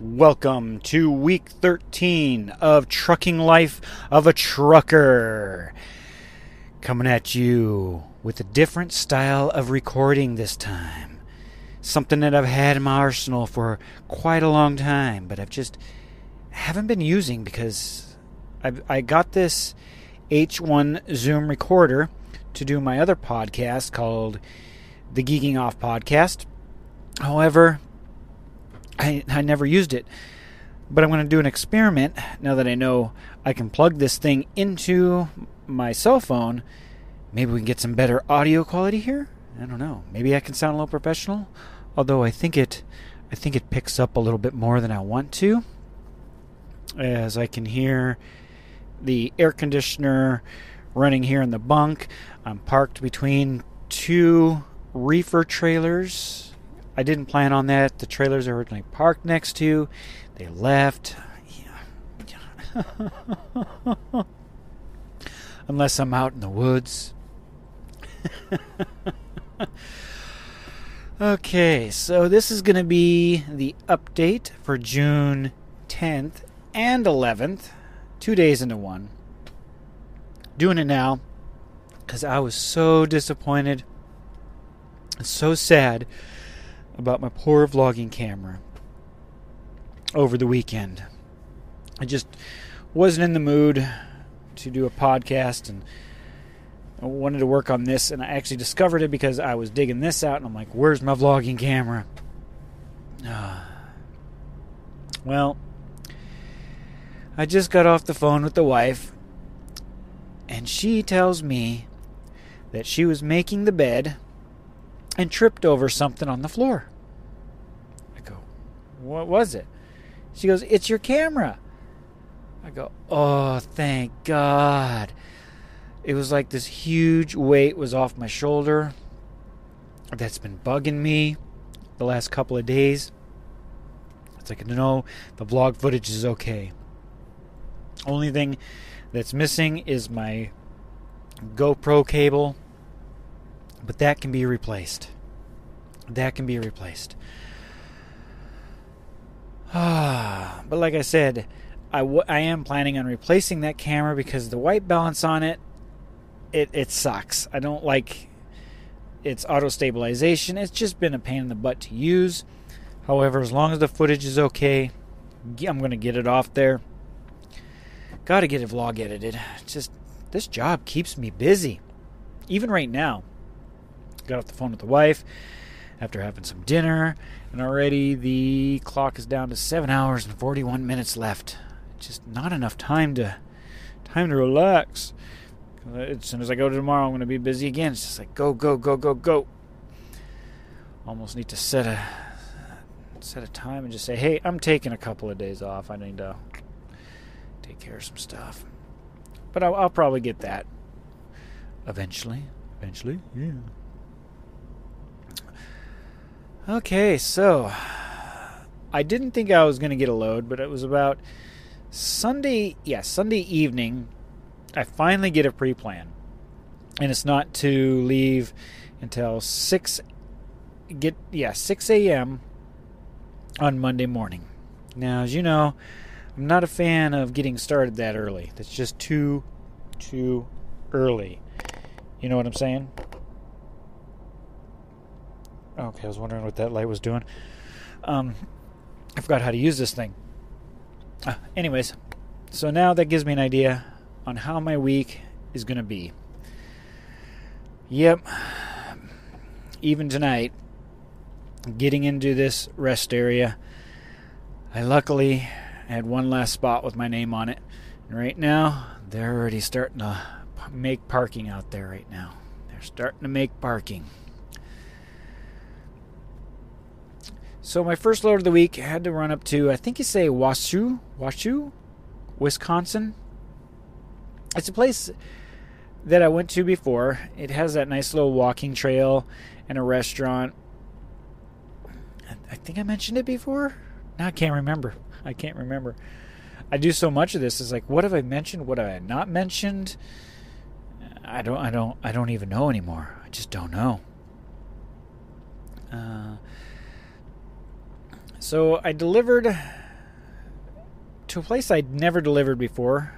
Welcome to week 13 of Trucking Life of a Trucker. Coming at you with a different style of recording this time. Something that I've had in my arsenal for quite a long time, but I've just haven't been using because I've, I got this H1 Zoom recorder to do my other podcast called the Geeking Off Podcast. However, I, I never used it. But I'm going to do an experiment now that I know I can plug this thing into my cell phone. Maybe we can get some better audio quality here. I don't know. Maybe I can sound a little professional. Although I think it I think it picks up a little bit more than I want to. As I can hear the air conditioner running here in the bunk. I'm parked between two reefer trailers I didn't plan on that. The trailers are originally parked next to. They left. Unless I'm out in the woods. okay, so this is going to be the update for June 10th and 11th. Two days into one. Doing it now because I was so disappointed and so sad about my poor vlogging camera over the weekend. I just wasn't in the mood to do a podcast and I wanted to work on this and I actually discovered it because I was digging this out and I'm like, where's my vlogging camera? Well, I just got off the phone with the wife and she tells me that she was making the bed and tripped over something on the floor. What was it? She goes, It's your camera. I go, Oh, thank God. It was like this huge weight was off my shoulder that's been bugging me the last couple of days. It's like, no, the vlog footage is okay. Only thing that's missing is my GoPro cable but that can be replaced. That can be replaced. Ah, but like I said, I, w- I am planning on replacing that camera because the white balance on it, it, it sucks. I don't like its auto stabilization. It's just been a pain in the butt to use. However, as long as the footage is okay, I'm going to get it off there. Got to get a vlog edited. Just this job keeps me busy. Even right now, got off the phone with the wife after having some dinner, and already the clock is down to seven hours and 41 minutes left. Just not enough time to time to relax. Uh, as soon as I go to tomorrow, I'm going to be busy again. It's just like go, go, go, go, go. Almost need to set a set a time and just say, "Hey, I'm taking a couple of days off. I need to take care of some stuff." But I'll, I'll probably get that eventually. Eventually, yeah. Okay, so I didn't think I was going to get a load, but it was about Sunday, yeah, Sunday evening. I finally get a pre plan. And it's not to leave until 6 get yeah, 6 a.m. on Monday morning. Now, as you know, I'm not a fan of getting started that early. That's just too too early. You know what I'm saying? Okay, I was wondering what that light was doing. Um, I forgot how to use this thing. Uh, anyways, so now that gives me an idea on how my week is going to be. Yep. Even tonight, getting into this rest area, I luckily had one last spot with my name on it. And right now, they're already starting to make parking out there right now. They're starting to make parking. So my first load of the week had to run up to I think you say Washoe, Washoe, Wisconsin. It's a place that I went to before. It has that nice little walking trail and a restaurant. I think I mentioned it before. I can't remember. I can't remember. I do so much of this. It's like, what have I mentioned? What have I not mentioned? I don't. I don't. I don't even know anymore. I just don't know. Uh, so I delivered to a place I'd never delivered before.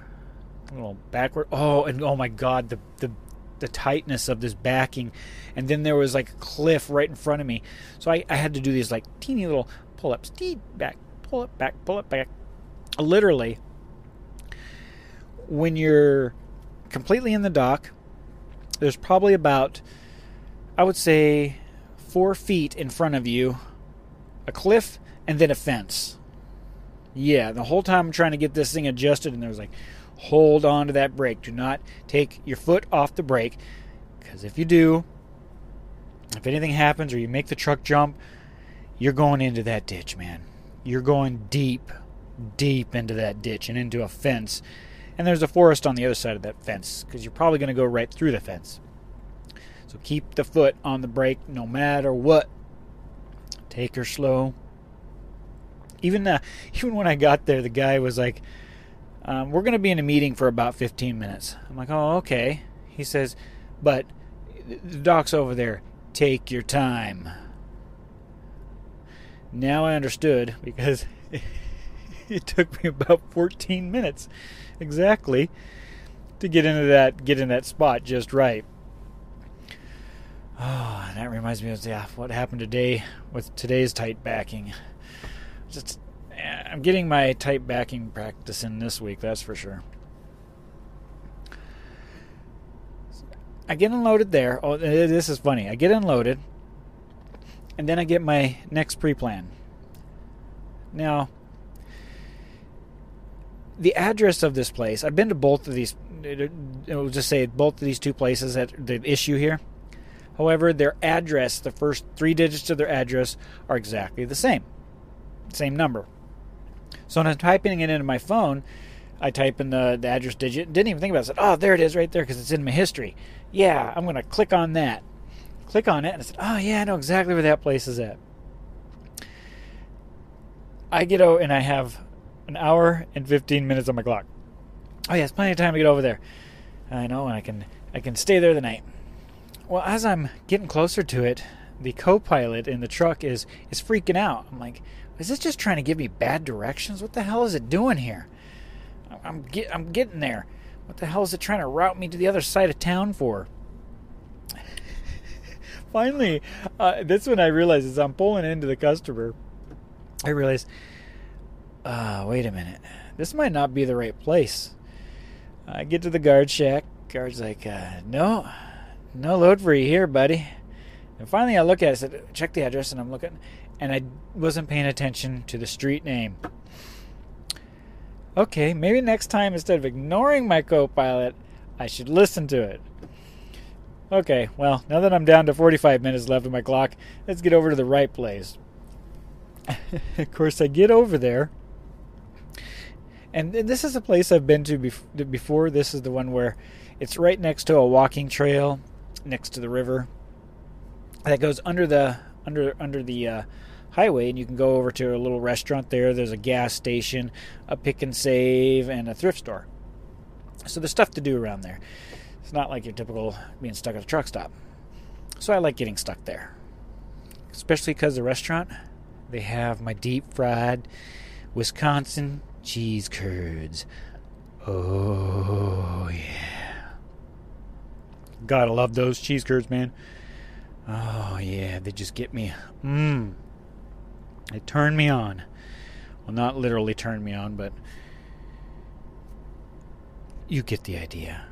A little backward. Oh, and oh my God, the the the tightness of this backing, and then there was like a cliff right in front of me, so I, I had to do these like teeny little pull ups, back, pull it back, pull it back. Literally, when you're completely in the dock, there's probably about, I would say, four feet in front of you, a cliff, and then a fence. Yeah, the whole time I'm trying to get this thing adjusted, and there's like, hold on to that brake. Do not take your foot off the brake, because if you do, if anything happens or you make the truck jump, you're going into that ditch, man. You're going deep, deep into that ditch and into a fence. And there's a forest on the other side of that fence because you're probably going to go right through the fence. So keep the foot on the brake no matter what. Take her slow. Even uh, even when I got there, the guy was like, um, "We're going to be in a meeting for about 15 minutes." I'm like, "Oh, okay." He says, "But the dock's over there. Take your time." Now I understood because it took me about 14 minutes exactly to get into that get in that spot just right. Oh, that reminds me of yeah, what happened today with today's tight backing. Just eh, I'm getting my tight backing practice in this week, that's for sure. I get unloaded there. Oh, eh, this is funny. I get unloaded and then I get my next pre plan. Now, the address of this place, I've been to both of these, eh, I'll just say both of these two places at the issue here. However, their address, the first three digits of their address, are exactly the same. Same number. So when I'm typing it into my phone, I type in the, the address digit, didn't even think about it. I said, oh, there it is right there because it's in my history. Yeah, I'm going to click on that click on it and I said, "Oh yeah, I know exactly where that place is at." I get out and I have an hour and 15 minutes on my clock. Oh yeah, it's plenty of time to get over there. I know, and I can I can stay there the night. Well, as I'm getting closer to it, the co-pilot in the truck is is freaking out. I'm like, is this just trying to give me bad directions? What the hell is it doing here? I'm get I'm getting there. What the hell is it trying to route me to the other side of town for? finally, uh, that's when I realize is I'm pulling into the customer, I realize, uh, wait a minute, this might not be the right place. I get to the guard shack. Guard's like, uh, no, no load for you here, buddy. And finally, I look at it, I said, check the address, and I'm looking, and I wasn't paying attention to the street name. Okay, maybe next time, instead of ignoring my co pilot, I should listen to it. Okay, well, now that I'm down to 45 minutes left on my clock, let's get over to the right place. of course, I get over there. And this is a place I've been to before. This is the one where it's right next to a walking trail next to the river that goes under the under under the uh, highway, and you can go over to a little restaurant there. There's a gas station, a Pick 'n Save, and a thrift store. So there's stuff to do around there. It's not like your typical being stuck at a truck stop. So I like getting stuck there. Especially because the restaurant, they have my deep fried Wisconsin cheese curds. Oh, yeah. Gotta love those cheese curds, man. Oh, yeah, they just get me. Mmm. They turn me on. Well, not literally turn me on, but you get the idea.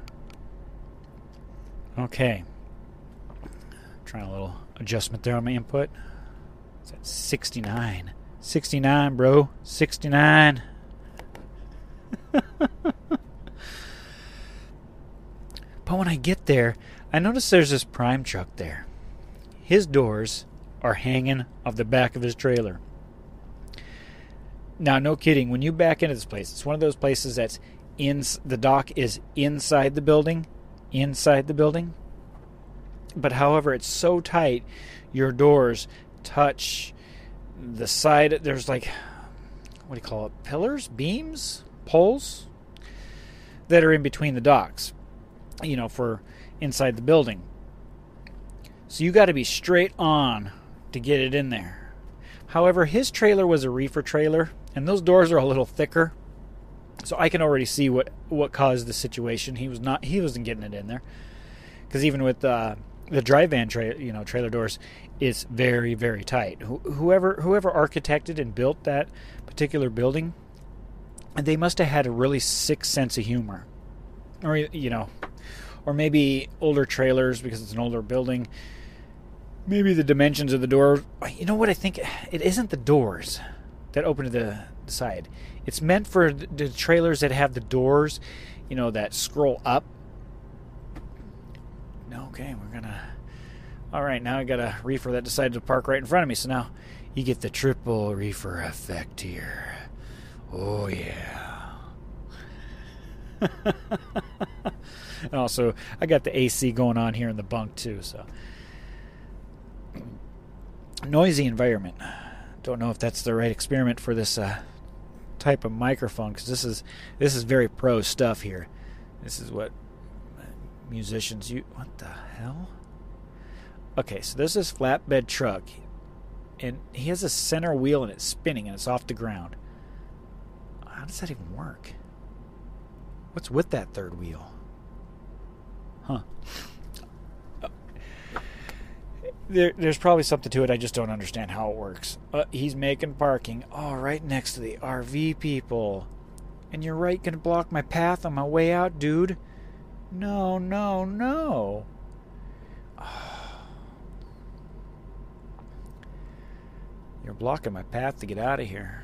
Okay. Trying a little adjustment there on my input. It's at 69. 69, bro. 69. but when I get there, I notice there's this prime truck there. His doors are hanging off the back of his trailer. Now, no kidding, when you back into this place, it's one of those places that's in the dock is inside the building inside the building. But however, it's so tight, your doors touch the side. There's like, what do you call it? Pillars, beams, poles that are in between the docks, you know, for inside the building. So you got to be straight on to get it in there. However, his trailer was a reefer trailer, and those doors are a little thicker. So I can already see what what caused the situation. He was not he wasn't getting it in there because even with uh, the drive van tra- you know trailer doors, it's very very tight. Wh- whoever whoever architected and built that particular building, they must have had a really sick sense of humor, or you know, or maybe older trailers because it's an older building. Maybe the dimensions of the door. You know what I think? It isn't the doors that open to the, the side. It's meant for the, trailers that have the doors, you know, that scroll up. Okay, we're gonna. All right, now I got a reefer that decided to park right in front of me. So now you get the triple reefer effect here. Oh yeah. and also, I got the AC going on here in the bunk too. So noisy environment. Don't know if that's the right experiment for this uh, type of microphone because this is this is very pro stuff here. This is what musicians you what the hell? Okay, so there's this flatbed truck and he has a center wheel and it's spinning and it's off the ground. How does that even work? What's with that third wheel? Huh. There, there's probably something to it. I just don't understand how it works. Uh, he's making parking. Oh, right next to the RV people. And you're right, gonna block my path on my way out, dude. No, no, no. You're blocking my path to get out of here.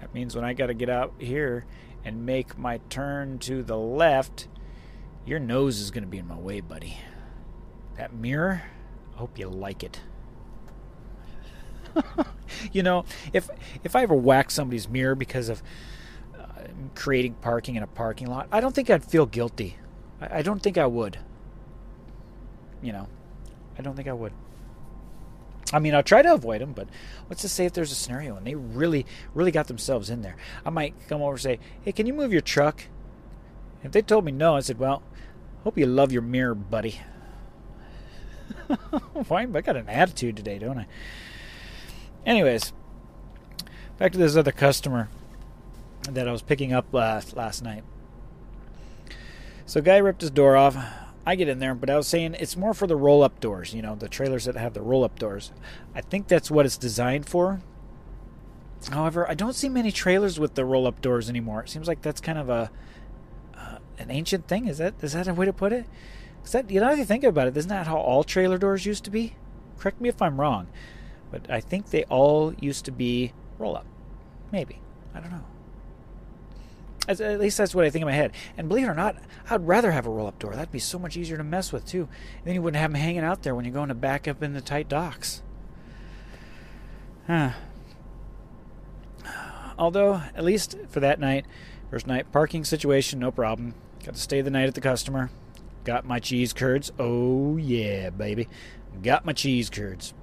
That means when I gotta get out here and make my turn to the left, your nose is gonna be in my way, buddy. That mirror hope you like it. you know, if if I ever whack somebody's mirror because of uh, creating parking in a parking lot, I don't think I'd feel guilty. I, I don't think I would. You know, I don't think I would. I mean, I'll try to avoid them, but let's just say if there's a scenario and they really, really got themselves in there, I might come over and say, "Hey, can you move your truck?" If they told me no, I said, "Well, hope you love your mirror, buddy." Why? I got an attitude today, don't I? Anyways, back to this other customer that I was picking up last last night. So, guy ripped his door off. I get in there, but I was saying it's more for the roll up doors, you know, the trailers that have the roll up doors. I think that's what it's designed for. However, I don't see many trailers with the roll up doors anymore. It seems like that's kind of a uh, an ancient thing. Is that is that a way to put it? Is that you know if you think about it, isn't that how all trailer doors used to be? Correct me if I'm wrong, but I think they all used to be roll up. Maybe I don't know. As, at least that's what I think in my head. And believe it or not, I'd rather have a roll up door. That'd be so much easier to mess with too. And then you wouldn't have them hanging out there when you're going to back up in the tight docks. Huh. Although, at least for that night, first night parking situation, no problem. Got to stay the night at the customer. Got my cheese curds. Oh, yeah, baby. Got my cheese curds.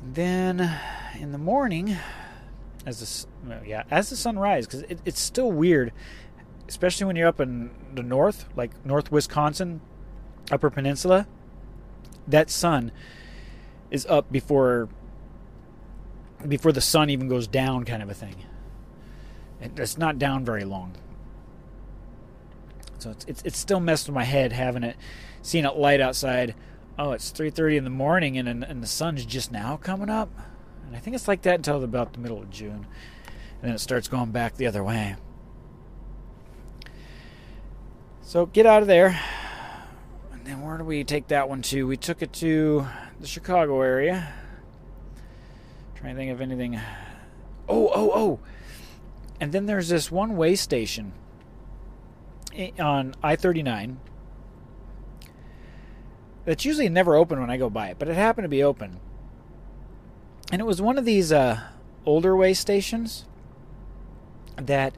And then in the morning, as the yeah, as the sun rises, because it, it's still weird, especially when you're up in the north, like North Wisconsin, Upper Peninsula. That sun is up before before the sun even goes down, kind of a thing. It's not down very long. So it's, it's, it's still messed with my head having it, seeing it light outside. Oh, it's 3:30 in the morning and, and the sun's just now coming up. And I think it's like that until about the middle of June. And then it starts going back the other way. So get out of there. And then where do we take that one to? We took it to the Chicago area. Trying to think of anything. Oh, oh, oh. And then there's this one way station on I 39 that's usually never open when I go by it, but it happened to be open. And it was one of these uh, older way stations that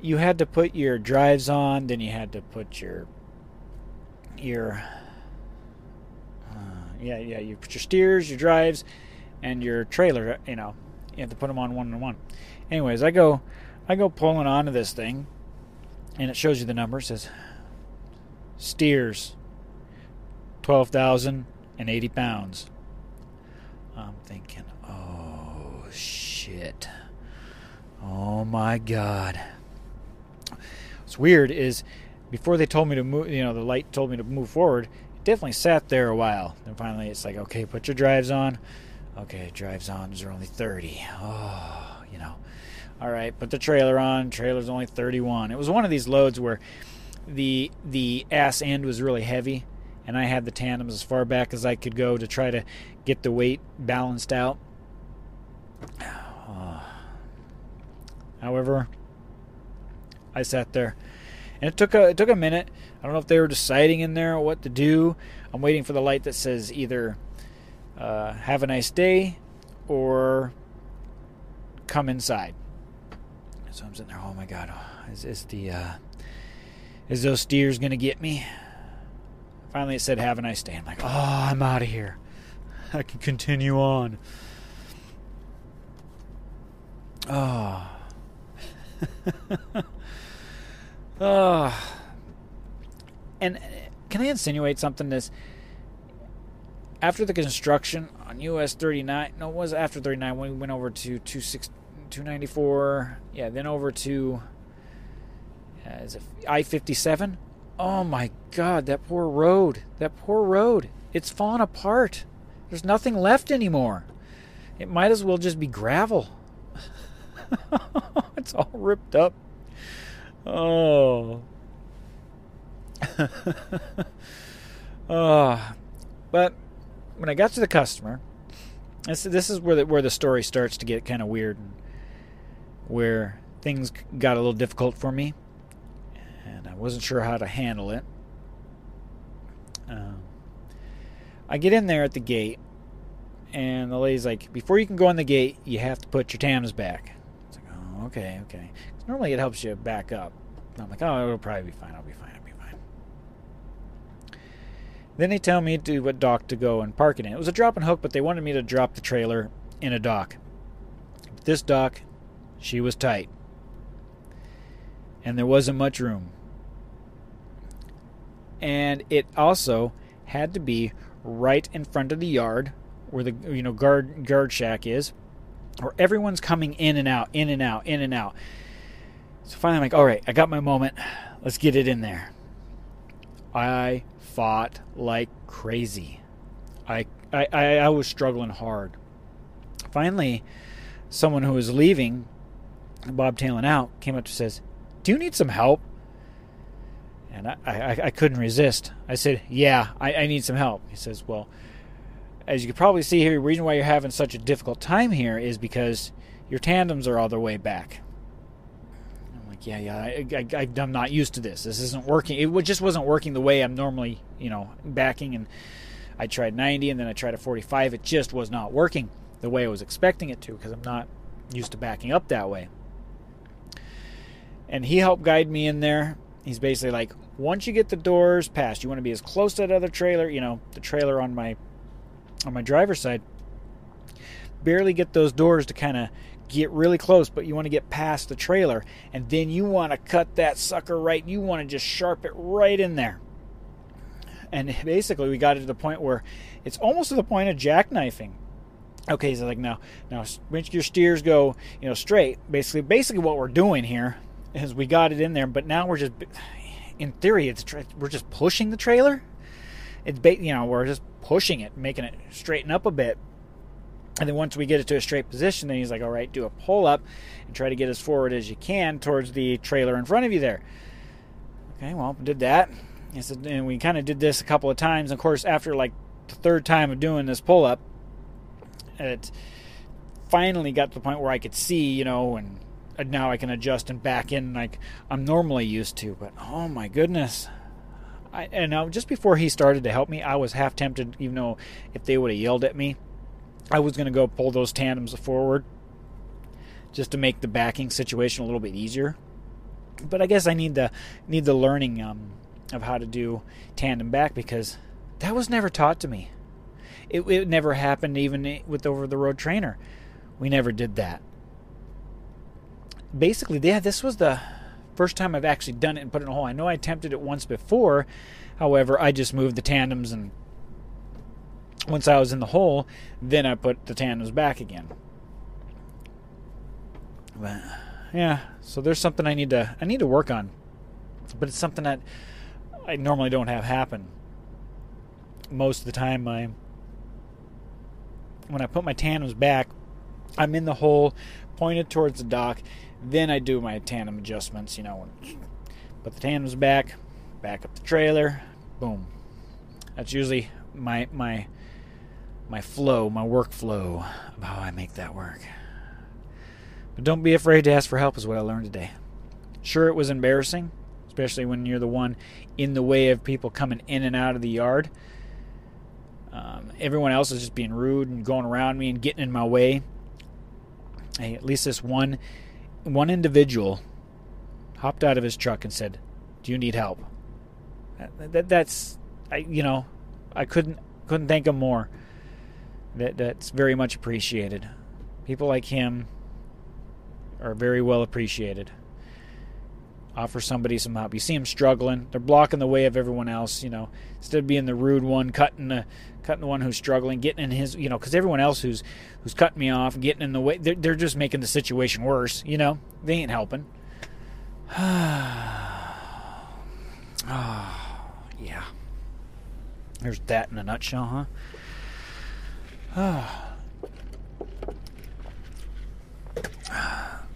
you had to put your drives on, then you had to put your your uh, yeah yeah you put your steers, your drives, and your trailer. You know you have to put them on one on one. Anyways, I go I go pulling onto this thing, and it shows you the number. It says steers, 12,080 pounds. I'm thinking, oh shit. Oh my god. What's weird is before they told me to move, you know, the light told me to move forward, it definitely sat there a while. Then finally it's like, okay, put your drives on. Okay, drives on, are only 30. Oh, you know. All right, put the trailer on. Trailer's only 31. It was one of these loads where the the ass end was really heavy and I had the tandems as far back as I could go to try to get the weight balanced out. However, I sat there, and it took a it took a minute. I don't know if they were deciding in there what to do. I'm waiting for the light that says either uh, "Have a nice day" or "Come inside." So I'm sitting there. Oh my God! Is, is the uh, is those steers gonna get me? Finally, it said, Have a nice day. I'm like, Oh, I'm out of here. I can continue on. Oh. oh. And uh, can I insinuate something? This after the construction on US 39, no, it was after 39 when we went over to 294. Yeah, then over to uh, is it I 57? Oh my god, that poor road. That poor road. It's fallen apart. There's nothing left anymore. It might as well just be gravel. it's all ripped up. Oh. oh. But when I got to the customer, this, is where the, where the story starts to get kind of weird and where things got a little difficult for me and I wasn't sure how to handle it. Um, I get in there at the gate, and the lady's like, "Before you can go in the gate, you have to put your Tams back." It's like, "Oh, okay, okay." Normally, it helps you back up. I'm like, "Oh, it'll probably be fine. I'll be fine. I'll be fine." Then they tell me to what dock to go and park it in. It was a drop and hook, but they wanted me to drop the trailer in a dock. This dock, she was tight, and there wasn't much room and it also had to be right in front of the yard where the you know guard guard shack is, where everyone's coming in and out, in and out, in and out. So finally, I'm like, all right, I got my moment. Let's get it in there. I fought like crazy. I I, I was struggling hard. Finally, someone who was leaving, bobtailing out, came up and says, "Do you need some help?" And I, I, I couldn't resist. I said, Yeah, I, I need some help. He says, Well, as you can probably see here, the reason why you're having such a difficult time here is because your tandems are all the way back. I'm like, yeah, yeah, I, I, I'm not used to this. This isn't working. It just wasn't working the way I'm normally, you know, backing. And I tried 90 and then I tried a 45. It just was not working the way I was expecting it to because I'm not used to backing up that way. And he helped guide me in there. He's basically like, once you get the doors past, you want to be as close to that other trailer, you know, the trailer on my on my driver's side. Barely get those doors to kind of get really close, but you want to get past the trailer, and then you want to cut that sucker right. You want to just sharp it right in there. And basically, we got it to the point where it's almost to the point of jackknifing. Okay, so like now, now make your steers go, you know, straight. Basically, basically what we're doing here is we got it in there, but now we're just in theory, it's we're just pushing the trailer. It's you know we're just pushing it, making it straighten up a bit. And then once we get it to a straight position, then he's like, "All right, do a pull up and try to get as forward as you can towards the trailer in front of you there." Okay, well, did that. And we kind of did this a couple of times. Of course, after like the third time of doing this pull up, it finally got to the point where I could see, you know, and now I can adjust and back in like I'm normally used to. But oh my goodness. I, and now just before he started to help me, I was half tempted, even though if they would have yelled at me, I was going to go pull those tandems forward just to make the backing situation a little bit easier. But I guess I need the need the learning um, of how to do tandem back because that was never taught to me. It, it never happened even with over the road trainer. We never did that basically, yeah, this was the first time I've actually done it and put it in a hole. I know I attempted it once before, however, I just moved the tandems and once I was in the hole, then I put the tandems back again. But yeah. So there's something I need to I need to work on, but it's something that I normally don't have happen. Most of the time, I when I put my tandems back, I'm in the hole, pointed towards the dock. Then I do my tandem adjustments. You know, put the tandems back, back up the trailer, boom. That's usually my my my flow, my workflow of how I make that work. But don't be afraid to ask for help, is what I learned today. Sure, it was embarrassing, especially when you're the one in the way of people coming in and out of the yard. Um, everyone else is just being rude and going around me and getting in my way. Hey, at least this one one individual hopped out of his truck and said, "Do you need help?" That, that, that's I you know I couldn't couldn't thank him more. That that's very much appreciated. People like him are very well appreciated. Offer somebody some help. You see them struggling; they're blocking the way of everyone else. You know, instead of being the rude one, cutting the cutting the one who's struggling, getting in his. You know, because everyone else who's who's cutting me off, getting in the way, they're, they're just making the situation worse. You know, they ain't helping. oh, yeah. There's that in a nutshell, huh? Ah.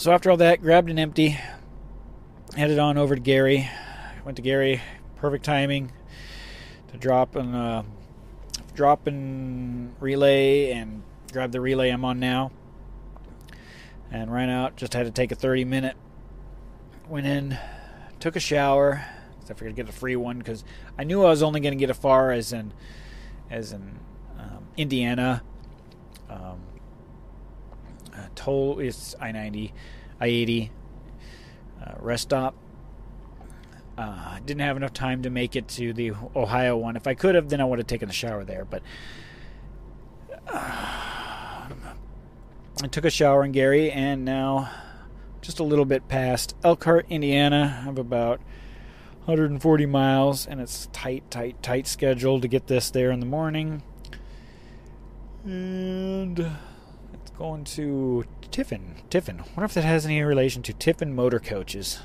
So after all that, grabbed an empty, headed on over to Gary. Went to Gary, perfect timing to drop and uh, drop and relay and grab the relay I'm on now. And ran out. Just had to take a 30 minute. Went in, took a shower. I figured to get a free one because I knew I was only going to get as far as in as in um, Indiana. Toll is I ninety, I eighty, uh, rest stop. Uh, didn't have enough time to make it to the Ohio one. If I could have, then I would have taken a shower there. But uh, I took a shower in Gary, and now just a little bit past Elkhart, Indiana. I'm about 140 miles, and it's tight, tight, tight schedule to get this there in the morning. And going to Tiffin. Tiffin. Wonder if that has any relation to Tiffin Motor Coaches.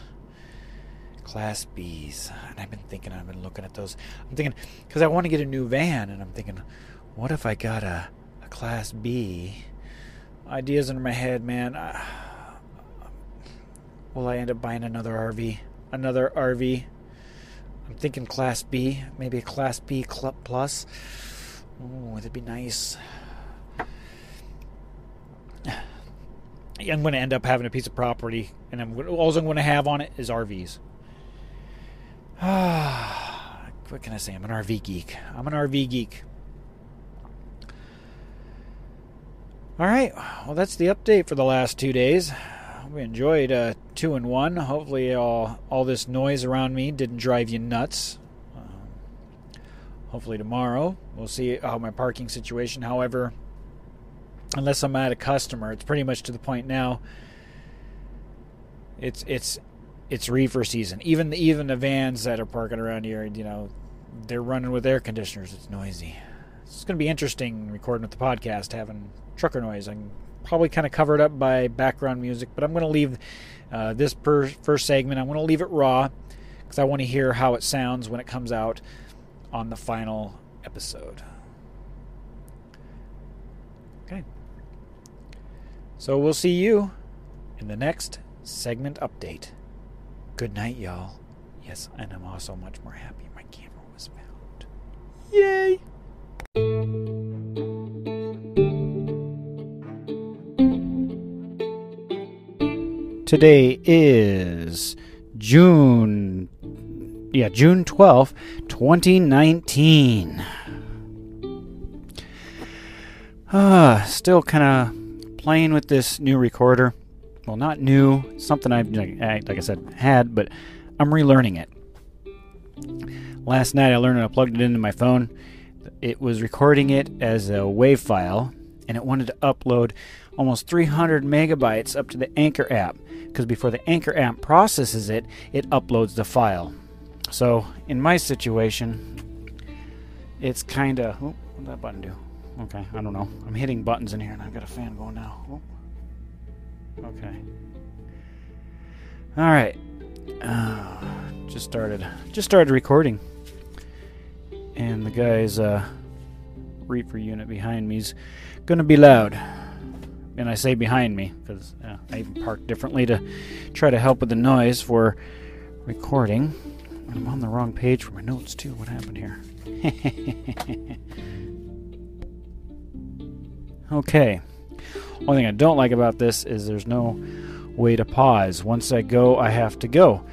Class B's. And I've been thinking, I've been looking at those. I'm thinking, because I want to get a new van, and I'm thinking, what if I got a, a Class B? Ideas in my head, man. Uh, will I end up buying another RV? Another RV? I'm thinking Class B, maybe a Class B Club Plus. Oh, that'd be nice. I'm going to end up having a piece of property, and I'm all I'm going to have on it is RVs. what can I say? I'm an RV geek. I'm an RV geek. All right. Well, that's the update for the last two days. We enjoyed uh, two and one. Hopefully, all all this noise around me didn't drive you nuts. Um, hopefully tomorrow we'll see how my parking situation. However, unless I'm at a customer, it's pretty much to the point now. It's it's it's reefer season. Even the, even the vans that are parking around here, you know, they're running with air conditioners. It's noisy. It's going to be interesting recording with the podcast, having trucker noise. I can probably kind of covered up by background music, but I'm going to leave uh, this per, first segment. I'm going to leave it raw because I want to hear how it sounds when it comes out on the final episode. Okay. So we'll see you in the next segment update. Good night, y'all. Yes, and I'm also much more happy my camera was found. Yay! Today is June yeah, June 12th, 2019. Ah, uh, still kind of playing with this new recorder. Well, not new, something I've like I said had, but I'm relearning it. Last night I learned and I plugged it into my phone. It was recording it as a WAV file and it wanted to upload almost 300 megabytes up to the Anchor app because before the Anchor app processes it, it uploads the file. So in my situation, it's kind of what did that button do? Okay. I don't know. I'm hitting buttons in here, and I've got a fan going now. Oh. Okay. All right. Uh, just started. Just started recording, and the guy's uh, reefer unit behind me's gonna be loud. And I say behind me because uh, I even parked differently to try to help with the noise for recording. I'm on the wrong page for my notes too. What happened here? okay. One thing I don't like about this is there's no way to pause. Once I go, I have to go.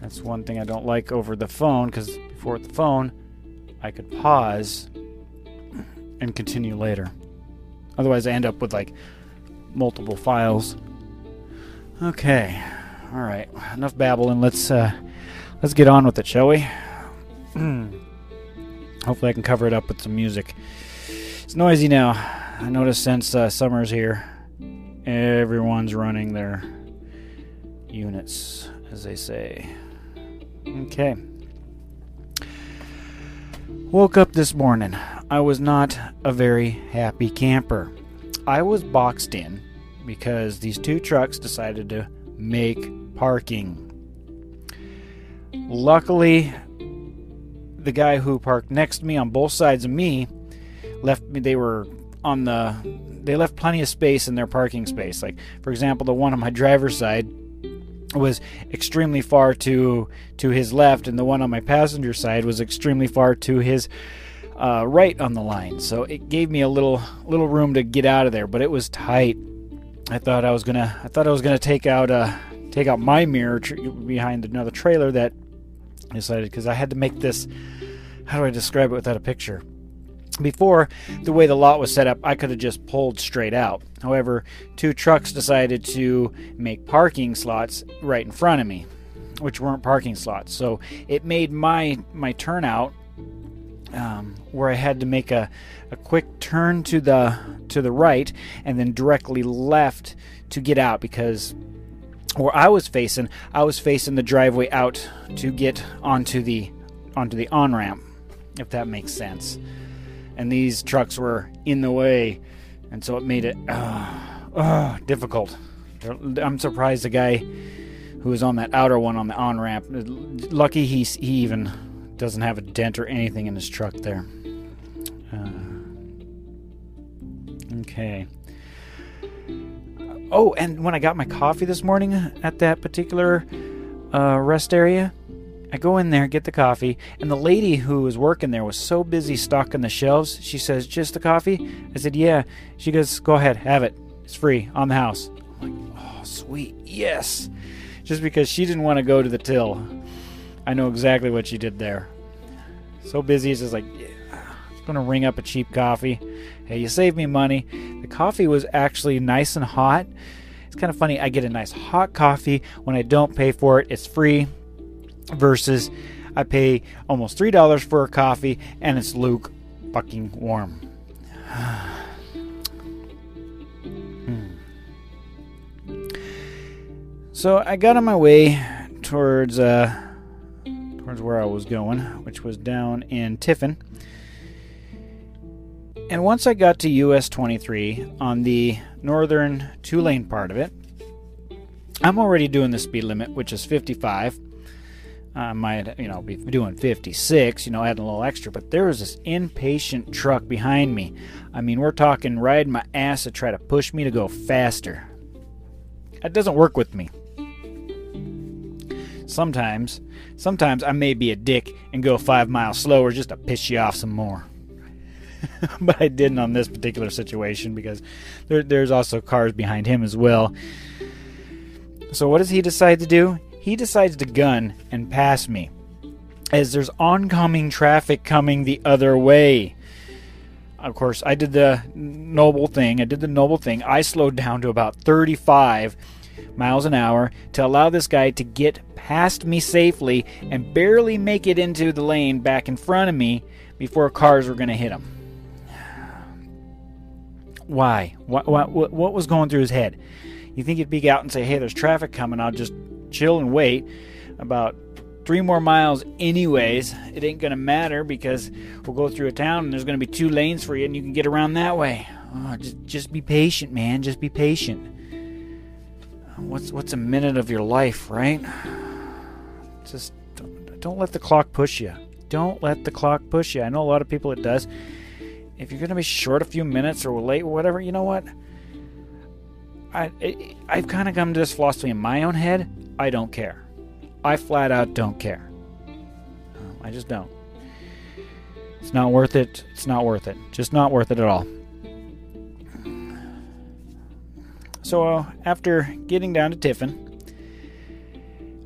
That's one thing I don't like over the phone because before the phone, I could pause and continue later. Otherwise, I end up with like multiple files. Okay, all right, enough babbling. Let's uh, let's get on with it, shall we? Hopefully, I can cover it up with some music. It's noisy now. I noticed since uh, summer's here, everyone's running their units, as they say. Okay. Woke up this morning. I was not a very happy camper. I was boxed in because these two trucks decided to make parking. Luckily, the guy who parked next to me on both sides of me left me they were on the they left plenty of space in their parking space. Like for example, the one on my driver's side was extremely far to to his left, and the one on my passenger side was extremely far to his uh, right on the line. So it gave me a little little room to get out of there, but it was tight. I thought I was gonna I thought I was gonna take out uh take out my mirror tr- behind another trailer that decided because I had to make this. How do I describe it without a picture? Before, the way the lot was set up, I could have just pulled straight out. However, two trucks decided to make parking slots right in front of me, which weren't parking slots. So it made my my turnout um, where I had to make a, a quick turn to the to the right and then directly left to get out because where I was facing, I was facing the driveway out to get onto the onto the on ramp, if that makes sense and these trucks were in the way, and so it made it uh, uh, difficult. I'm surprised the guy who was on that outer one on the on ramp. Lucky he he even doesn't have a dent or anything in his truck there. Uh, okay. Oh, and when I got my coffee this morning at that particular uh, rest area, I go in there, get the coffee, and the lady who was working there was so busy stocking the shelves. She says, Just the coffee? I said, Yeah. She goes, Go ahead, have it. It's free on the house. I'm like, Oh, sweet. Yes. Just because she didn't want to go to the till. I know exactly what she did there. So busy, it's just like, yeah, I'm going to ring up a cheap coffee. Hey, you saved me money. The coffee was actually nice and hot. It's kind of funny. I get a nice hot coffee when I don't pay for it. It's free versus I pay almost three dollars for a coffee and it's Luke fucking warm. hmm. So I got on my way towards uh, towards where I was going, which was down in Tiffin. And once I got to US 23 on the northern two lane part of it, I'm already doing the speed limit, which is 55 I might, you know, be doing 56, you know, adding a little extra, but there was this impatient truck behind me. I mean, we're talking riding my ass to try to push me to go faster. That doesn't work with me. Sometimes, sometimes I may be a dick and go five miles slower just to piss you off some more. but I didn't on this particular situation because there, there's also cars behind him as well. So, what does he decide to do? He decides to gun and pass me as there's oncoming traffic coming the other way. Of course, I did the noble thing. I did the noble thing. I slowed down to about 35 miles an hour to allow this guy to get past me safely and barely make it into the lane back in front of me before cars were going to hit him. Why? What, what, what was going through his head? You think he'd be out and say, hey, there's traffic coming, I'll just chill and wait. About three more miles anyways. It ain't gonna matter because we'll go through a town and there's gonna be two lanes for you and you can get around that way. Oh, just just be patient, man. Just be patient. What's what's a minute of your life, right? Just don't, don't let the clock push you. Don't let the clock push you. I know a lot of people it does. If you're gonna be short a few minutes or late or whatever, you know what? I, I I've kind of come to this philosophy in my own head. I don't care. I flat out don't care. I just don't. It's not worth it. It's not worth it. Just not worth it at all. So uh, after getting down to Tiffin,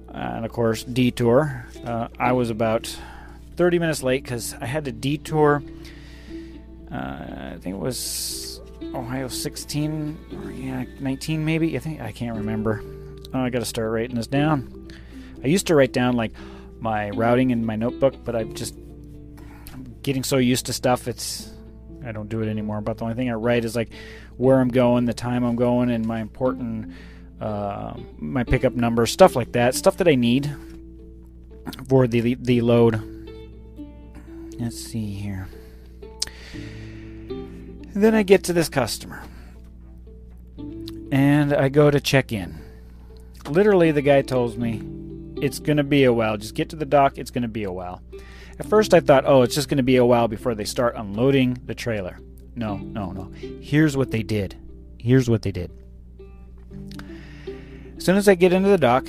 uh, and of course detour, uh, I was about 30 minutes late because I had to detour. Uh, I think it was Ohio 16 or yeah 19 maybe. I think I can't remember. Oh, I got to start writing this down. I used to write down like my routing in my notebook, but I've just I'm getting so used to stuff. It's I don't do it anymore. But the only thing I write is like where I'm going, the time I'm going, and my important uh, my pickup number, stuff like that, stuff that I need for the the load. Let's see here. Then I get to this customer, and I go to check in. Literally, the guy tells me it's going to be a while. Just get to the dock. It's going to be a while. At first, I thought, oh, it's just going to be a while before they start unloading the trailer. No, no, no. Here's what they did. Here's what they did. As soon as I get into the dock,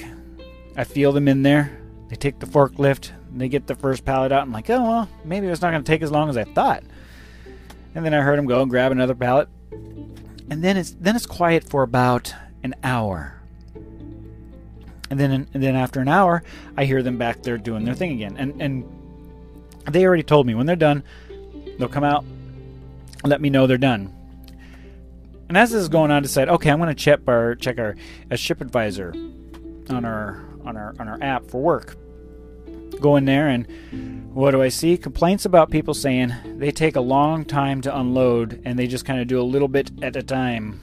I feel them in there. They take the forklift. They get the first pallet out. I'm like, oh, well, maybe it's not going to take as long as I thought. And then I heard them go and grab another pallet. And then it's then it's quiet for about an hour. And then and then after an hour, I hear them back there doing their thing again. And and they already told me when they're done, they'll come out, let me know they're done. And as this is going on, I decide, okay, I'm going to check our check our ship advisor on our on our on our app for work. Go in there and what do I see? Complaints about people saying they take a long time to unload and they just kind of do a little bit at a time.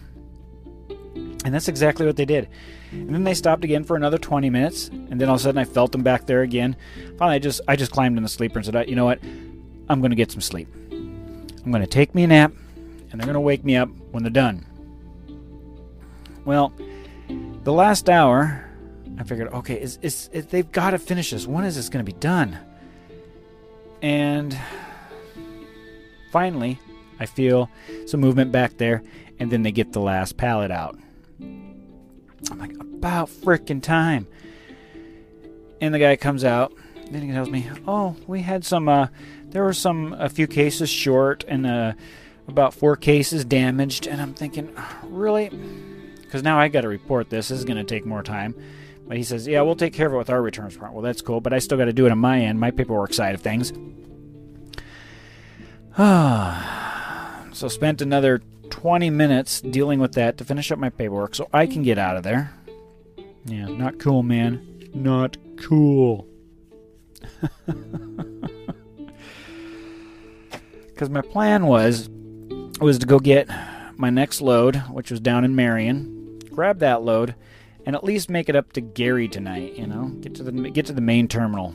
And that's exactly what they did. And then they stopped again for another 20 minutes, and then all of a sudden I felt them back there again. Finally, I just I just climbed in the sleeper and said, "You know what? I'm going to get some sleep. I'm going to take me a nap, and they're going to wake me up when they're done." Well, the last hour, I figured, okay, is, is, they've got to finish this. When is this going to be done? And finally, I feel some movement back there, and then they get the last pallet out. I'm like, about freaking time. And the guy comes out. Then he tells me, "Oh, we had some. Uh, there were some a few cases short, and uh, about four cases damaged." And I'm thinking, really? Because now I got to report this. This is going to take more time. But he says, "Yeah, we'll take care of it with our returns part." Well, that's cool, but I still got to do it on my end, my paperwork side of things. so spent another 20 minutes dealing with that to finish up my paperwork so I can get out of there. Yeah, not cool, man. Not cool. Because my plan was was to go get my next load, which was down in Marion, grab that load, and at least make it up to Gary tonight. You know, get to the get to the main terminal.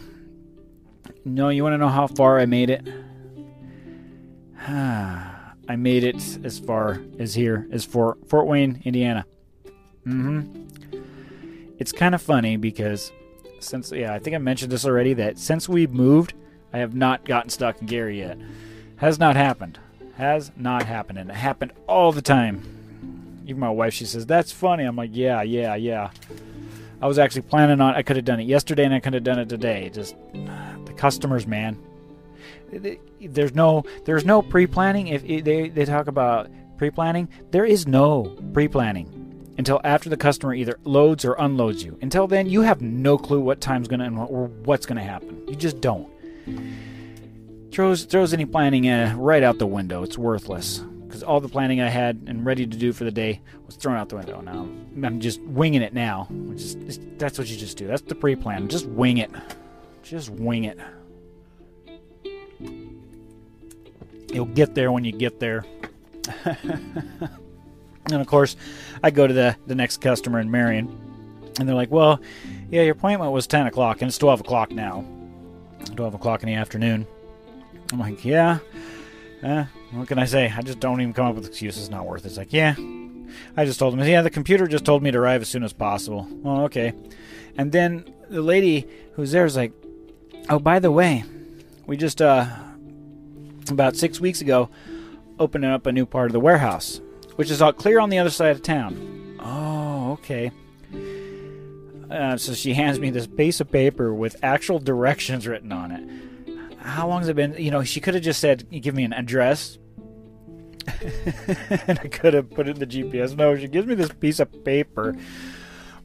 No, you want to know how far I made it? Ah. I made it as far as here as Fort Fort Wayne, Indiana. Mm-hmm. It's kind of funny because since yeah, I think I mentioned this already that since we moved, I have not gotten stuck in Gary yet. Has not happened. Has not happened, and it happened all the time. Even my wife, she says that's funny. I'm like, yeah, yeah, yeah. I was actually planning on. I could have done it yesterday, and I could have done it today. Just the customers, man there's no there's no pre-planning. If they they talk about pre-planning there is no pre-planning until after the customer either loads or unloads you. Until then you have no clue what time's gonna or what's gonna happen. You just don't. Throws throws any planning uh, right out the window. It's worthless. Because all the planning i had and ready to do for the day was thrown out the window. Now i'm just winging it now. Is that's what you just do. That's the pre-plan. Just wing it. Just wing it You'll get there when you get there. and of course, I go to the, the next customer in Marion, and they're like, Well, Yeah, your appointment was 10 o'clock, and it's 12 o'clock now. 12 o'clock in the afternoon. I'm like, Yeah. Uh, what can I say? I just don't even come up with excuses. Not worth it. It's like, Yeah. I just told him, Yeah, the computer just told me to arrive as soon as possible. Well, okay. And then the lady who's there is like, Oh, by the way, we just, uh, about six weeks ago, opening up a new part of the warehouse, which is all clear on the other side of town. Oh, okay. Uh, so she hands me this piece of paper with actual directions written on it. How long has it been? You know, she could have just said, "Give me an address," and I could have put it in the GPS. No, she gives me this piece of paper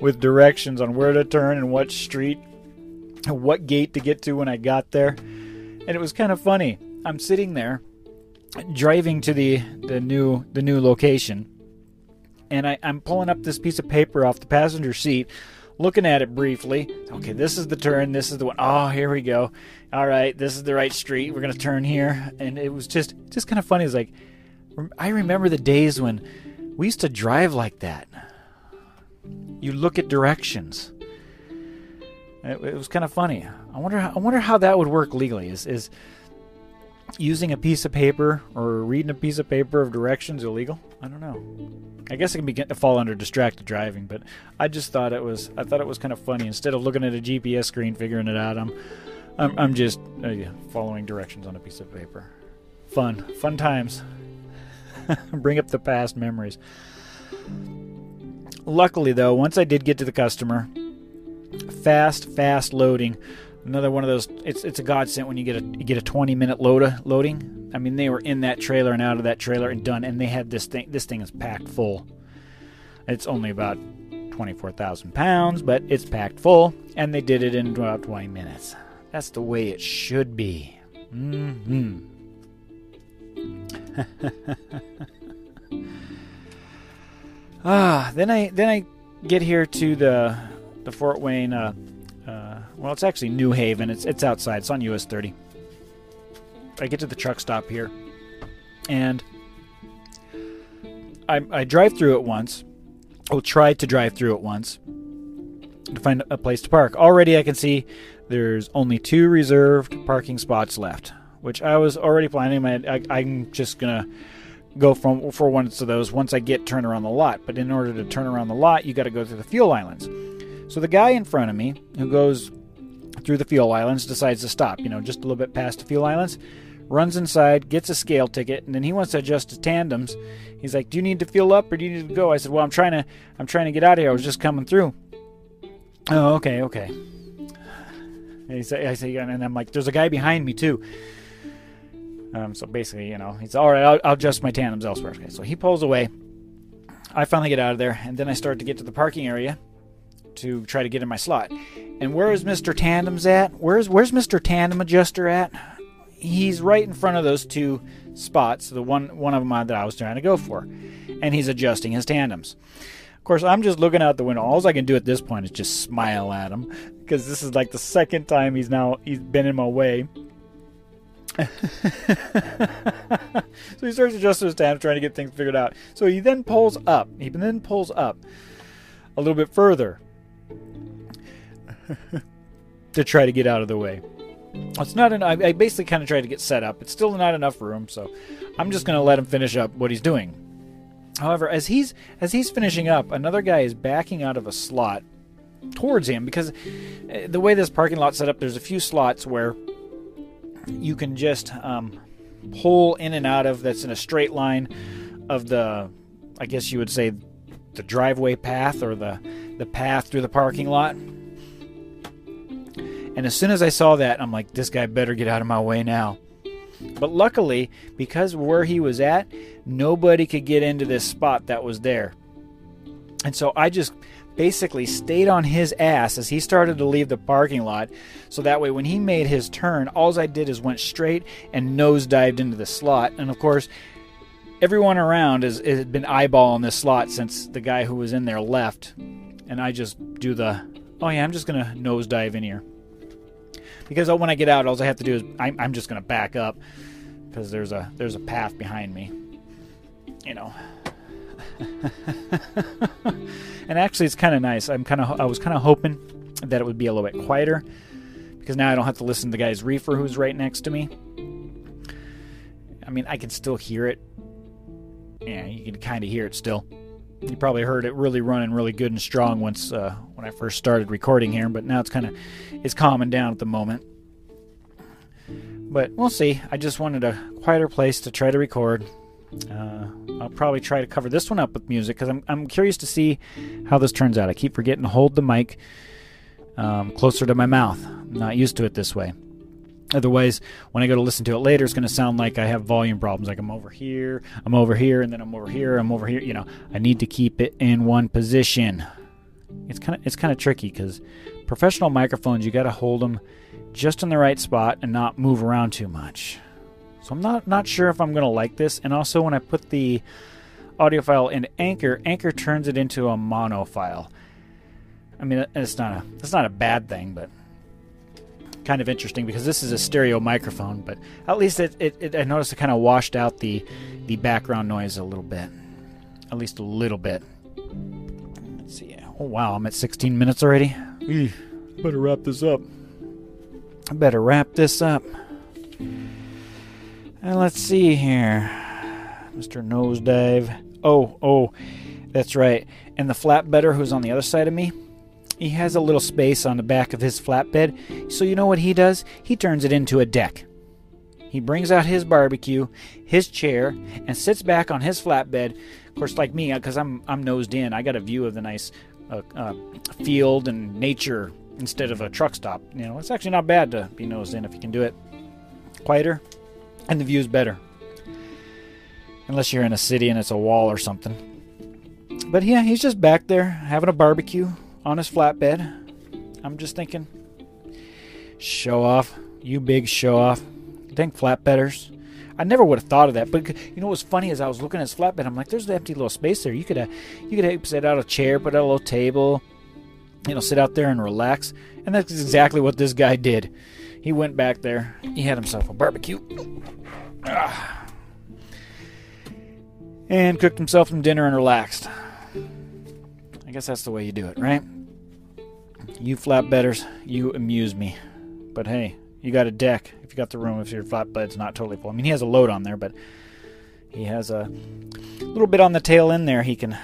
with directions on where to turn and what street, what gate to get to when I got there. And it was kind of funny. I'm sitting there driving to the the new the new location, and I, I'm pulling up this piece of paper off the passenger seat looking at it briefly. Okay, this is the turn. This is the one. Oh, here we go. All right, this is the right street. We're gonna turn here, and it was just just kind of funny. It's like I remember the days when we used to drive like that. You look at directions. It, it was kind of funny. I wonder. How, I wonder how that would work legally. Is is using a piece of paper or reading a piece of paper of directions illegal? I don't know. I guess it can be fall under distracted driving, but I just thought it was I thought it was kind of funny. Instead of looking at a GPS screen figuring it out, I'm I'm, I'm just uh, yeah, following directions on a piece of paper. Fun, fun times. Bring up the past memories. Luckily, though, once I did get to the customer, fast, fast loading another one of those. It's it's a godsend when you get a you get a 20 minute load loading. I mean, they were in that trailer and out of that trailer and done, and they had this thing. This thing is packed full. It's only about 24,000 pounds, but it's packed full, and they did it in about 20 minutes. That's the way it should be. Hmm. ah, then I then I get here to the the Fort Wayne. Uh, well, it's actually New Haven. It's it's outside. It's on US 30. I get to the truck stop here, and I, I drive through it once. I'll try to drive through it once to find a place to park. Already, I can see there's only two reserved parking spots left, which I was already planning. I, I, am just gonna go from for one of those once I get turned around the lot. But in order to turn around the lot, you got to go through the fuel islands. So the guy in front of me, who goes through the fuel islands, decides to stop, you know, just a little bit past the fuel islands, runs inside, gets a scale ticket, and then he wants to adjust his tandems. He's like, "Do you need to fuel up or do you need to go?" I said, "Well, I'm trying to I'm trying to get out of here. I was just coming through." Oh, okay, okay. And he say, I say, and I'm like, "There's a guy behind me too." Um, so basically, you know, he's all right. I'll, I'll adjust my tandems elsewhere. Okay, so he pulls away. I finally get out of there, and then I start to get to the parking area to try to get in my slot. And where is Mr. Tandem's at? Where's where's Mr. Tandem Adjuster at? He's right in front of those two spots, the one one of them uh, that I was trying to go for, and he's adjusting his tandems. Of course, I'm just looking out the window. All I can do at this point is just smile at him because this is like the second time he's now he's been in my way. so he starts adjusting his tandems, trying to get things figured out. So he then pulls up. He then pulls up a little bit further to try to get out of the way. It's not an. I basically kind of tried to get set up. It's still not enough room, so I'm just going to let him finish up what he's doing. However, as he's as he's finishing up, another guy is backing out of a slot towards him because eh, the way this parking lot's set up, there's a few slots where you can just um, pull in and out of. That's in a straight line of the, I guess you would say, the driveway path or the the path through the parking lot. And as soon as I saw that, I'm like, this guy better get out of my way now. But luckily, because where he was at, nobody could get into this spot that was there. And so I just basically stayed on his ass as he started to leave the parking lot. So that way, when he made his turn, all I did is went straight and nose dived into the slot. And of course, everyone around has, has been eyeballing this slot since the guy who was in there left. And I just do the, oh yeah, I'm just going to nose dive in here because when I get out, all I have to do is I'm, I'm just going to back up because there's a there's a path behind me, you know. and actually, it's kind of nice. I'm kind of I was kind of hoping that it would be a little bit quieter because now I don't have to listen to the guy's reefer who's right next to me. I mean, I can still hear it. Yeah, you can kind of hear it still. You probably heard it really running really good and strong once uh, when I first started recording here, but now it's kind of it's calming down at the moment. But we'll see. I just wanted a quieter place to try to record. Uh, I'll probably try to cover this one up with music because I'm I'm curious to see how this turns out. I keep forgetting to hold the mic um, closer to my mouth. I'm not used to it this way. Otherwise, when I go to listen to it later, it's going to sound like I have volume problems. Like I'm over here, I'm over here, and then I'm over here, I'm over here. You know, I need to keep it in one position. It's kind of it's kind of tricky because professional microphones, you got to hold them just in the right spot and not move around too much. So I'm not not sure if I'm going to like this. And also, when I put the audio file in Anchor, Anchor turns it into a mono file. I mean, it's not a it's not a bad thing, but kind of interesting because this is a stereo microphone, but at least it, it, it I noticed it kind of washed out the the background noise a little bit, at least a little bit. Let's see. Oh wow, I'm at 16 minutes already. Eesh, better wrap this up. I better wrap this up. And let's see here, Mr. Nosedive. Oh, oh, that's right. And the flatbedder who's on the other side of me he has a little space on the back of his flatbed, so you know what he does? He turns it into a deck. He brings out his barbecue, his chair, and sits back on his flatbed. Of course, like me, because I'm I'm nosed in, I got a view of the nice uh, uh, field and nature instead of a truck stop. You know, it's actually not bad to be nosed in if you can do it quieter, and the view's better. Unless you're in a city and it's a wall or something. But yeah, he's just back there having a barbecue, on his flatbed. I'm just thinking, show off, you big show off. Think flatbedders. I never would have thought of that, but you know what's funny is I was looking at his flatbed. I'm like, there's an empty little space there. You could, uh, you could set out a chair, put out a little table, you know, sit out there and relax. And that's exactly what this guy did. He went back there. He had himself a barbecue. Ah. And cooked himself some dinner and relaxed. I guess that's the way you do it, mm-hmm. right? You flatbedders, you amuse me. But hey, you got a deck if you got the room if your flatbed's not totally full. I mean, he has a load on there, but he has a little bit on the tail end there he can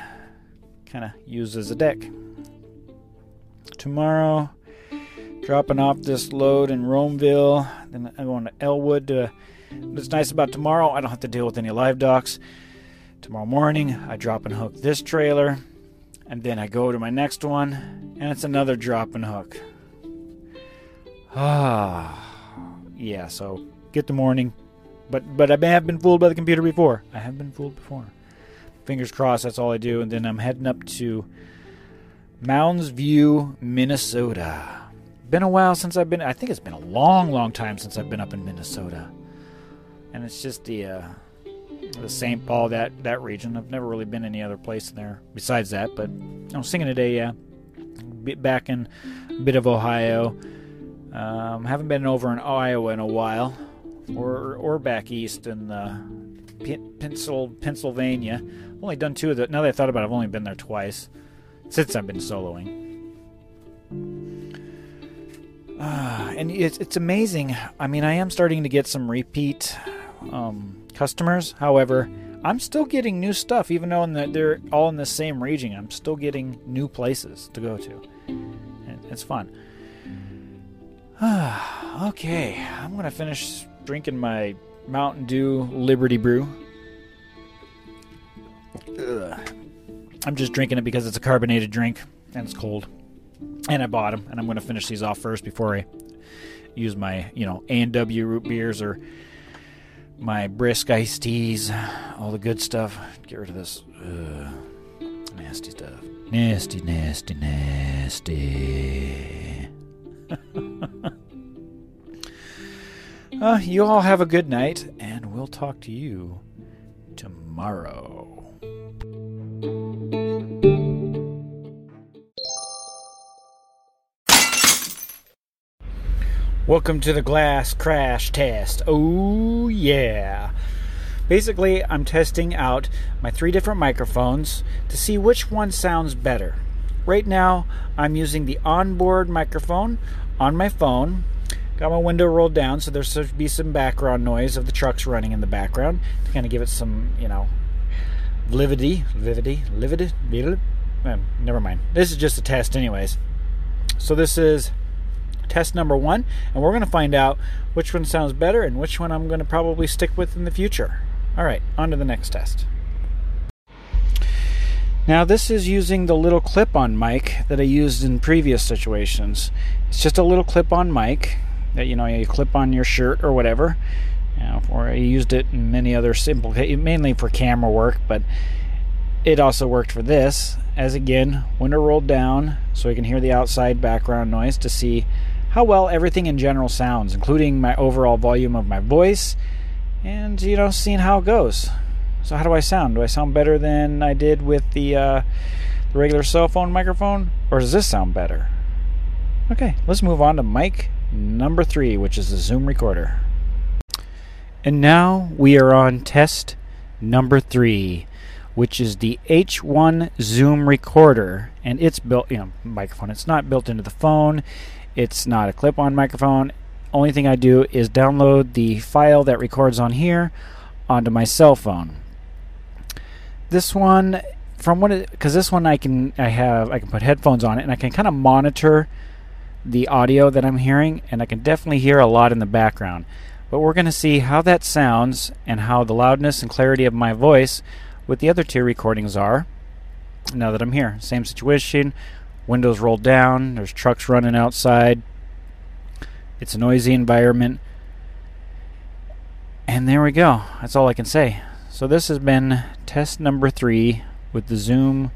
kind of use as a deck. Tomorrow, dropping off this load in Romeoville. Then I'm going to Elwood. To, what's nice about tomorrow, I don't have to deal with any live docks. Tomorrow morning, I drop and hook this trailer and then I go to my next one, and it's another drop and hook. Ah, yeah. So get the morning, but but I may have been fooled by the computer before. I have been fooled before. Fingers crossed. That's all I do, and then I'm heading up to Mounds View, Minnesota. Been a while since I've been. I think it's been a long, long time since I've been up in Minnesota, and it's just the. Uh, the St. Paul that that region. I've never really been any other place in there besides that, but I'm singing today. Yeah, back in a bit of Ohio. Um, haven't been over in Iowa in a while, or or back east in uh, Pencil, Pennsylvania. I've Only done two of the. Now that I thought about it, I've only been there twice since I've been soloing. Uh, and it's it's amazing. I mean, I am starting to get some repeat um, customers. However, I'm still getting new stuff, even though the, they're all in the same region. I'm still getting new places to go to. And it's fun. okay, I'm gonna finish drinking my Mountain Dew Liberty Brew. Ugh. I'm just drinking it because it's a carbonated drink and it's cold. And I bought them, and I'm gonna finish these off first before I use my, you know, A and W root beers or my brisk iced teas, all the good stuff. Get rid of this uh, nasty stuff. Nasty, nasty, nasty. uh, you all have a good night, and we'll talk to you tomorrow. Welcome to the glass crash test. Oh, yeah. Basically, I'm testing out my three different microphones to see which one sounds better. right now I'm using the onboard microphone on my phone. Got my window rolled down, so there should be some background noise of the trucks running in the background to kind of give it some, you know, lividity, lividity, lividity. livid. Never mind. This is just a test, anyways. So this is test number one, and we're going to find out which one sounds better and which one I'm going to probably stick with in the future. All right, on to the next test. Now, this is using the little clip on mic that I used in previous situations. It's just a little clip on mic that you know you clip on your shirt or whatever. You know, or I used it in many other simple, mainly for camera work, but it also worked for this. As again, window rolled down so I can hear the outside background noise to see how well everything in general sounds, including my overall volume of my voice, and you know, seeing how it goes. So how do I sound? Do I sound better than I did with the, uh, the regular cell phone microphone, or does this sound better? Okay, let's move on to mic number three, which is the Zoom recorder. And now we are on test number three, which is the H1 Zoom recorder, and it's built, you know, microphone. It's not built into the phone. It's not a clip-on microphone. Only thing I do is download the file that records on here onto my cell phone. This one, from what, because this one I can I have I can put headphones on it and I can kind of monitor the audio that I'm hearing, and I can definitely hear a lot in the background. But we're going to see how that sounds and how the loudness and clarity of my voice with the other two recordings are. Now that I'm here, same situation. Windows rolled down. There's trucks running outside. It's a noisy environment. And there we go. That's all I can say. So this has been test number three with the Zoom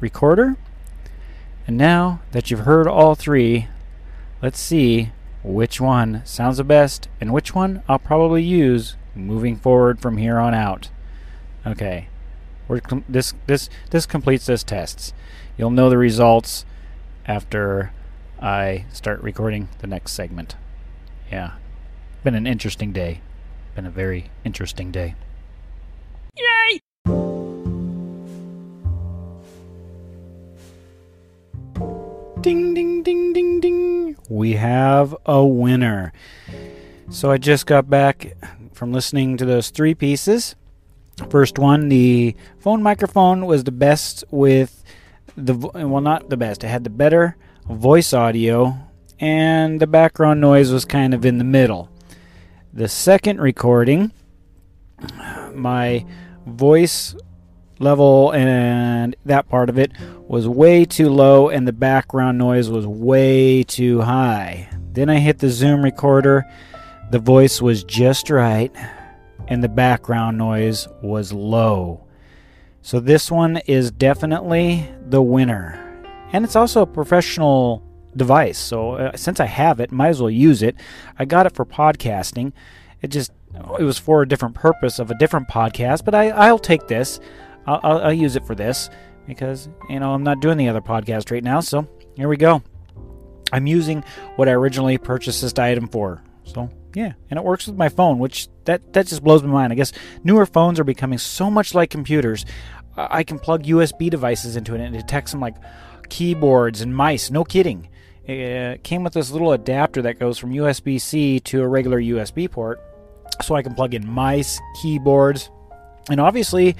recorder. And now that you've heard all three, let's see which one sounds the best and which one I'll probably use moving forward from here on out. Okay. We're this this this completes this tests. You'll know the results after I start recording the next segment. Yeah. Been an interesting day. Been a very interesting day. Yay! Ding, ding, ding, ding, ding. We have a winner. So I just got back from listening to those three pieces. First one, the phone microphone was the best with the well, not the best. It had the better voice audio, and the background noise was kind of in the middle. The second recording, my voice level and that part of it was way too low and the background noise was way too high. Then I hit the Zoom recorder, the voice was just right and the background noise was low. So this one is definitely the winner. And it's also a professional device. So uh, since I have it, might as well use it. I got it for podcasting. It just it was for a different purpose of a different podcast, but I, I'll take this. I'll, I'll, I'll use it for this because, you know, I'm not doing the other podcast right now. So here we go. I'm using what I originally purchased this item for. So yeah, and it works with my phone, which that that just blows my mind. I guess newer phones are becoming so much like computers. I can plug USB devices into it and it detects them like keyboards and mice. No kidding. It came with this little adapter that goes from USB C to a regular USB port so I can plug in mice, keyboards, and obviously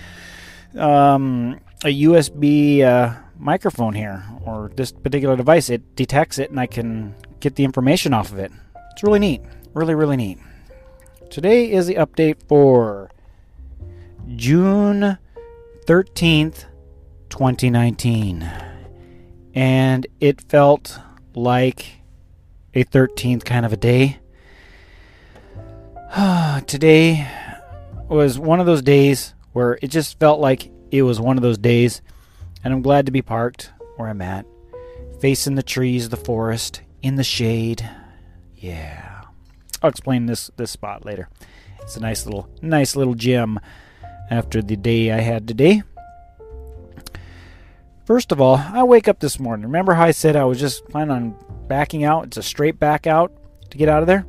um, a USB uh, microphone here or this particular device. It detects it and I can get the information off of it. It's really neat. Really, really neat. Today is the update for June 13th, 2019. And it felt like a 13th kind of a day. Today was one of those days where it just felt like it was one of those days, and I'm glad to be parked where I'm at, facing the trees, the forest, in the shade. Yeah. I'll explain this this spot later. It's a nice little nice little gem after the day I had today. First of all, I wake up this morning. Remember how I said I was just planning on backing out? It's a straight back out to get out of there.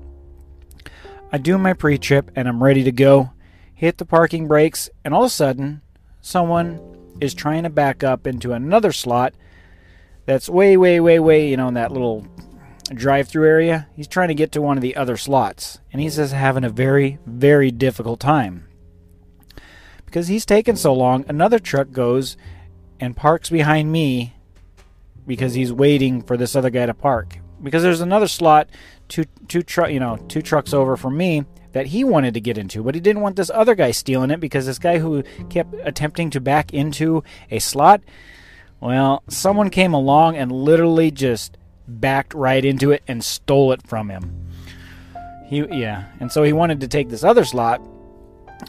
I do my pre trip and I'm ready to go. Hit the parking brakes, and all of a sudden, someone is trying to back up into another slot that's way, way, way, way, you know, in that little drive-through area. He's trying to get to one of the other slots, and he says having a very, very difficult time because he's taken so long. Another truck goes and parks behind me because he's waiting for this other guy to park. Because there's another slot, two two truck, you know, two trucks over from me that he wanted to get into, but he didn't want this other guy stealing it because this guy who kept attempting to back into a slot, well, someone came along and literally just backed right into it and stole it from him. He yeah, and so he wanted to take this other slot,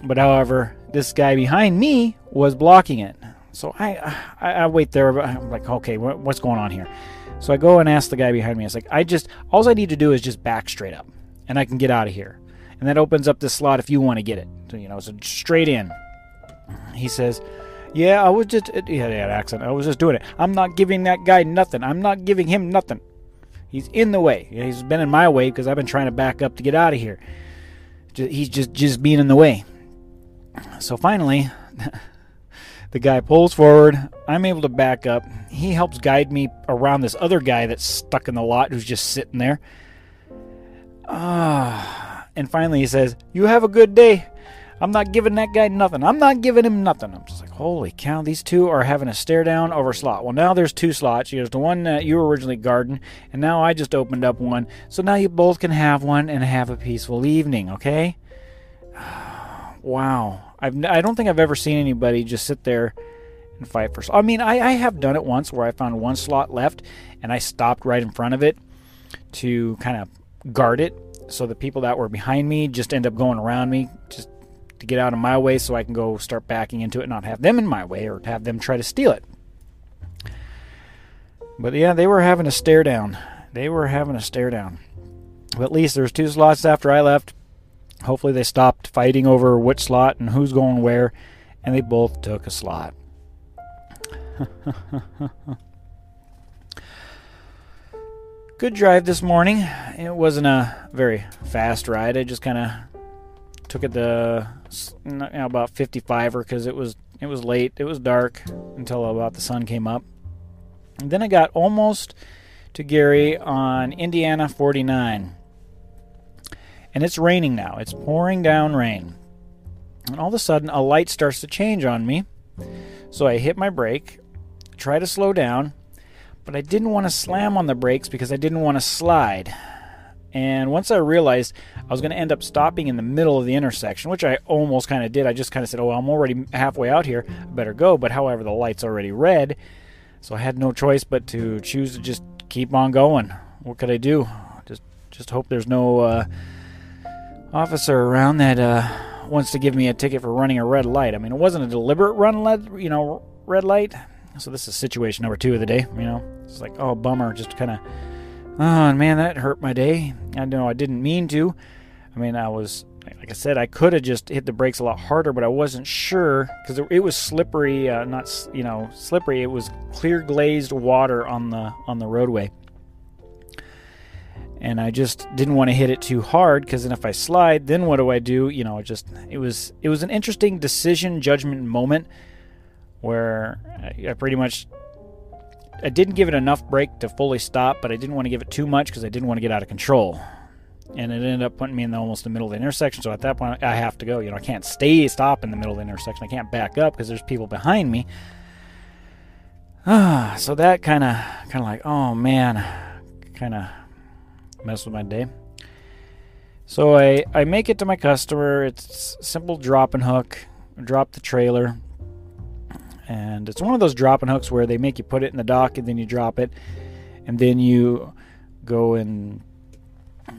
but however, this guy behind me was blocking it. So I I, I wait there. I'm like, okay, what, what's going on here? So I go and ask the guy behind me. It's like, I just all I need to do is just back straight up, and I can get out of here. And that opens up the slot if you want to get it. So, you know, so straight in. He says, "Yeah, I was just he had an accent. I was just doing it. I'm not giving that guy nothing. I'm not giving him nothing." He's in the way. He's been in my way because I've been trying to back up to get out of here. He's just just being in the way. So finally, the guy pulls forward. I'm able to back up. He helps guide me around this other guy that's stuck in the lot who's just sitting there. Ah, and finally he says, "You have a good day." I'm not giving that guy nothing. I'm not giving him nothing. I'm just like, holy cow, these two are having a stare down over slot. Well, now there's two slots. There's the one that you were originally guarding, and now I just opened up one. So now you both can have one and have a peaceful evening, okay? wow. I've, I don't think I've ever seen anybody just sit there and fight for. I mean, I, I have done it once where I found one slot left and I stopped right in front of it to kind of guard it. So the people that were behind me just end up going around me just to get out of my way so I can go start backing into it and not have them in my way or have them try to steal it. But yeah, they were having a stare down. They were having a stare down. But at least there's two slots after I left. Hopefully they stopped fighting over which slot and who's going where, and they both took a slot. Good drive this morning. It wasn't a very fast ride. I just kind of took it the you know, about 55er because it was it was late. It was dark until about the sun came up. And then I got almost to Gary on Indiana 49. And it's raining now. It's pouring down rain. And all of a sudden a light starts to change on me. So I hit my brake, try to slow down, but I didn't want to slam on the brakes because I didn't want to slide. And once I realized I was going to end up stopping in the middle of the intersection, which I almost kind of did, I just kind of said, Oh, I'm already halfway out here. I better go. But however, the light's already red. So I had no choice but to choose to just keep on going. What could I do? Just, just hope there's no uh, officer around that uh, wants to give me a ticket for running a red light. I mean, it wasn't a deliberate run, led, you know, red light. So this is situation number two of the day. You know, it's like, oh, bummer. Just kind of Oh man, that hurt my day. I know I didn't mean to. I mean, I was like I said, I could have just hit the brakes a lot harder, but I wasn't sure because it was slippery. Uh, not you know slippery. It was clear glazed water on the on the roadway, and I just didn't want to hit it too hard because then if I slide, then what do I do? You know, it just it was it was an interesting decision judgment moment where I pretty much I didn't give it enough brake to fully stop, but I didn't want to give it too much because I didn't want to get out of control. And it ended up putting me in the, almost the middle of the intersection. So at that point, I have to go. You know, I can't stay stop in the middle of the intersection. I can't back up because there's people behind me. Ah, so that kind of, kind of like, oh man, kind of messed with my day. So I, I make it to my customer. It's simple drop and hook. Drop the trailer and it's one of those dropping hooks where they make you put it in the dock and then you drop it and then you go and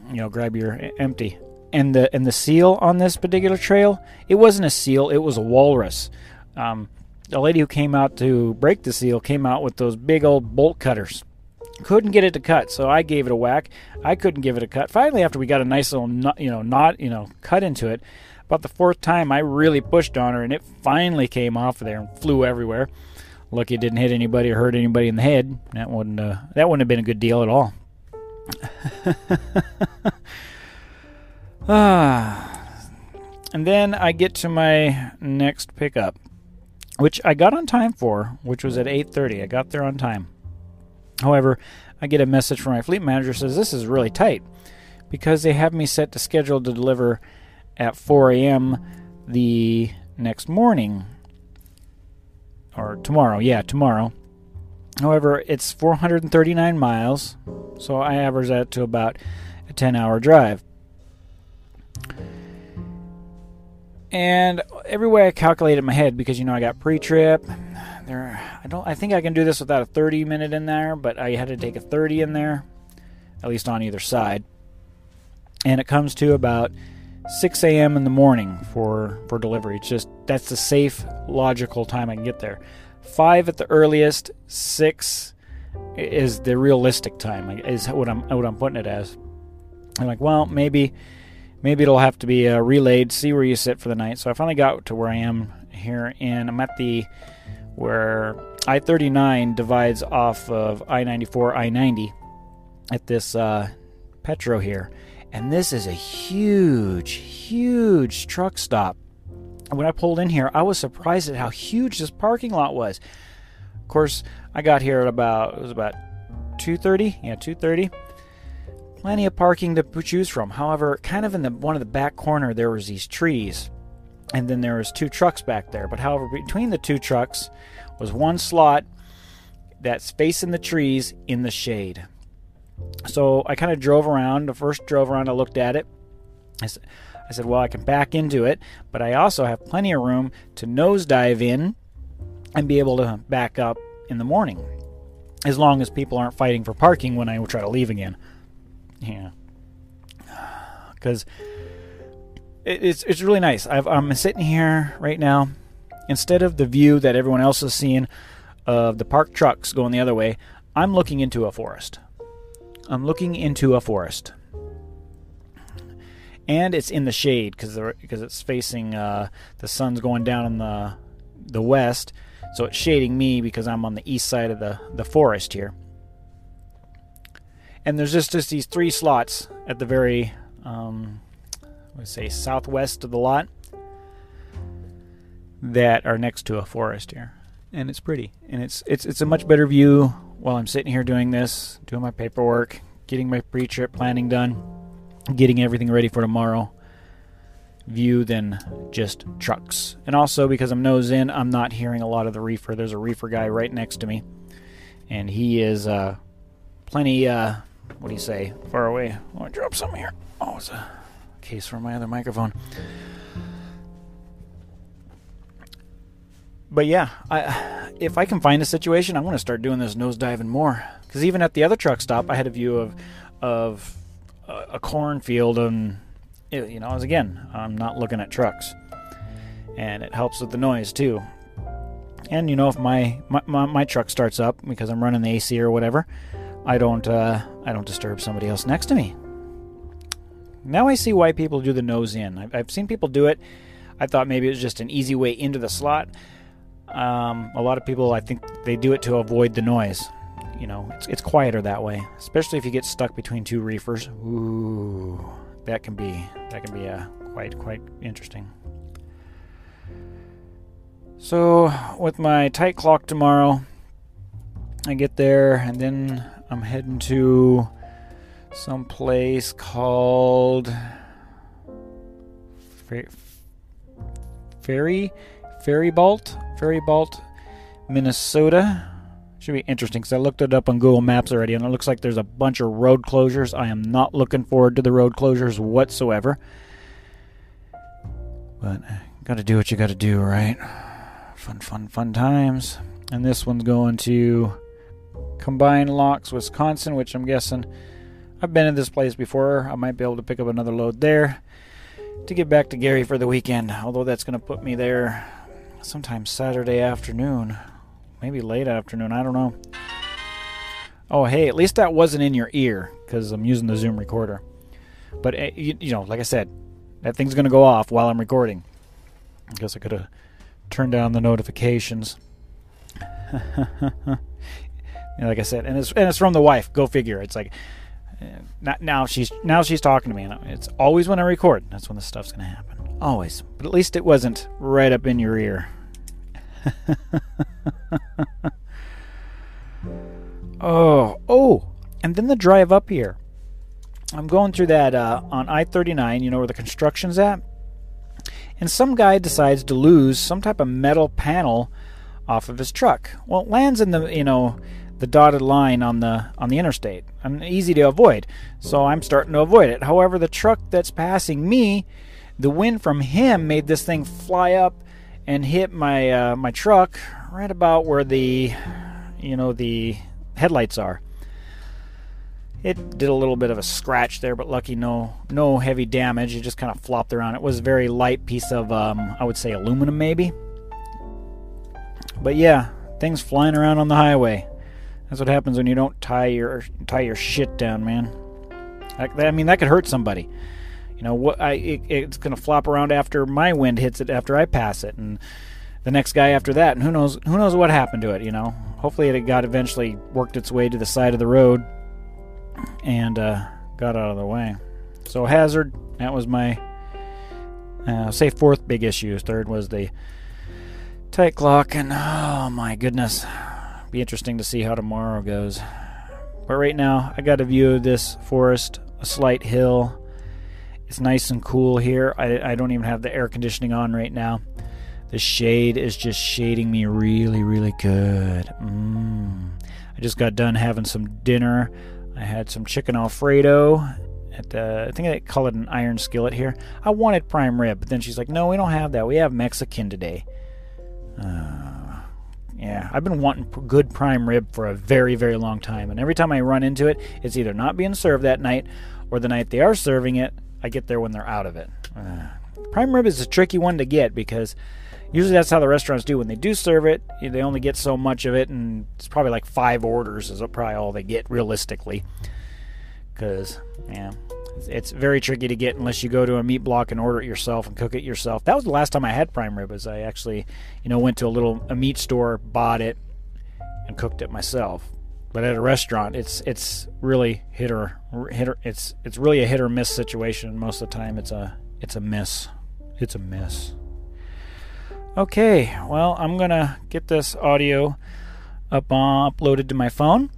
you know grab your empty and the and the seal on this particular trail it wasn't a seal it was a walrus um, the lady who came out to break the seal came out with those big old bolt cutters couldn't get it to cut so i gave it a whack i couldn't give it a cut finally after we got a nice little you know knot you know cut into it about the fourth time, I really pushed on her, and it finally came off of there and flew everywhere. Lucky it didn't hit anybody or hurt anybody in the head. That wouldn't uh, that wouldn't have been a good deal at all. ah, and then I get to my next pickup, which I got on time for, which was at 8:30. I got there on time. However, I get a message from my fleet manager says this is really tight because they have me set to schedule to deliver at 4 a.m. the next morning or tomorrow. Yeah, tomorrow. However, it's 439 miles, so I average that to about a 10 hour drive. And every way I calculate in my head, because you know I got pre-trip, there I don't I think I can do this without a 30 minute in there, but I had to take a 30 in there, at least on either side. And it comes to about 6 a.m. in the morning for for delivery. It's just that's the safe, logical time I can get there. Five at the earliest, six is the realistic time. Is what I'm what I'm putting it as. I'm like, well, maybe maybe it'll have to be uh, relayed. See where you sit for the night. So I finally got to where I am here, and I'm at the where I-39 divides off of I-94, I-90 at this uh, Petro here, and this is a huge, huge truck stop. When I pulled in here, I was surprised at how huge this parking lot was. Of course, I got here at about it was about 2:30. Yeah, 2:30 plenty of parking to choose from. However, kind of in the one of the back corner there was these trees, and then there was two trucks back there. But however, between the two trucks was one slot that's facing the trees in the shade. So I kind of drove around. The first drove around, I looked at it. I said, I said, well, I can back into it, but I also have plenty of room to nosedive in and be able to back up in the morning, as long as people aren't fighting for parking when I try to leave again. Yeah. Because it's it's really nice. i am sitting here right now. Instead of the view that everyone else is seeing of the parked trucks going the other way, I'm looking into a forest. I'm looking into a forest, and it's in the shade because because it's facing uh, the sun's going down in the the west, so it's shading me because I'm on the east side of the the forest here and there's just just these three slots at the very um, say southwest of the lot that are next to a forest here and it's pretty and it's it's it's a much better view while I'm sitting here doing this doing my paperwork getting my pre-trip planning done getting everything ready for tomorrow view than just trucks and also because I'm nose in I'm not hearing a lot of the reefer there's a reefer guy right next to me and he is uh, plenty uh, what do you say? Far away. I want to drop some here. Oh, it's a case for my other microphone. But yeah, I, if I can find a situation, I'm going to start doing this nosediving more. Because even at the other truck stop, I had a view of of a, a cornfield, and you know, as again, I'm not looking at trucks, and it helps with the noise too. And you know, if my my, my, my truck starts up because I'm running the AC or whatever, I don't uh, I don't disturb somebody else next to me. Now I see why people do the nose in. I've, I've seen people do it. I thought maybe it was just an easy way into the slot. Um, a lot of people, I think, they do it to avoid the noise. You know, it's, it's quieter that way, especially if you get stuck between two reefers. Ooh, that can be that can be uh, quite quite interesting. So, with my tight clock tomorrow, I get there and then I'm heading to some place called Ferry Faribault, Ferry Bolt, Minnesota. Should be interesting because I looked it up on Google Maps already, and it looks like there's a bunch of road closures. I am not looking forward to the road closures whatsoever. But uh, got to do what you got to do, right? Fun, fun, fun times. And this one's going to Combined Locks, Wisconsin, which I'm guessing I've been in this place before. I might be able to pick up another load there to get back to Gary for the weekend. Although that's going to put me there sometime Saturday afternoon, maybe late afternoon. I don't know. Oh, hey, at least that wasn't in your ear because I'm using the Zoom recorder. But eh, you, know, like I said, that thing's going to go off while I'm recording. I guess I could have turned down the notifications. like I said, and it's and it's from the wife. Go figure. It's like uh, now she's now she's talking to me, and it's always when I record. That's when the stuff's gonna happen. Always. But at least it wasn't right up in your ear. Oh, oh, and then the drive up here. I'm going through that uh, on I 39, you know where the construction's at? And some guy decides to lose some type of metal panel off of his truck. Well, it lands in the, you know, the dotted line on the on the interstate. And easy to avoid. So I'm starting to avoid it. However, the truck that's passing me, the wind from him made this thing fly up and hit my uh, my truck right about where the you know the headlights are. It did a little bit of a scratch there, but lucky no no heavy damage. It just kind of flopped around. It was a very light piece of um, I would say aluminum maybe. But yeah, things flying around on the highway. That's what happens when you don't tie your tie your shit down, man. I mean, that could hurt somebody. You know what? I it, it's gonna flop around after my wind hits it after I pass it, and the next guy after that, and who knows who knows what happened to it. You know, hopefully it got eventually worked its way to the side of the road and uh, got out of the way. So hazard, that was my uh, say fourth big issue. Third was the tight clock, and oh my goodness, be interesting to see how tomorrow goes. But right now, I got a view of this forest, a slight hill. It's nice and cool here. I, I don't even have the air conditioning on right now. The shade is just shading me really, really good. Mm. I just got done having some dinner. I had some chicken alfredo at the, I think they call it an iron skillet here. I wanted prime rib, but then she's like, no, we don't have that. We have Mexican today. Uh, yeah, I've been wanting good prime rib for a very, very long time. And every time I run into it, it's either not being served that night or the night they are serving it, I get there when they're out of it. Uh, prime rib is a tricky one to get because usually that's how the restaurants do when they do serve it they only get so much of it and it's probably like five orders is probably all they get realistically because yeah it's very tricky to get unless you go to a meat block and order it yourself and cook it yourself. That was the last time i had prime rib Is i actually you know went to a little a meat store bought it and cooked it myself. But at a restaurant it's it's really hit or hit or it's it's really a hit or miss situation. Most of the time it's a it's a miss. It's a miss. Okay, well, I'm gonna get this audio up uh, uploaded to my phone.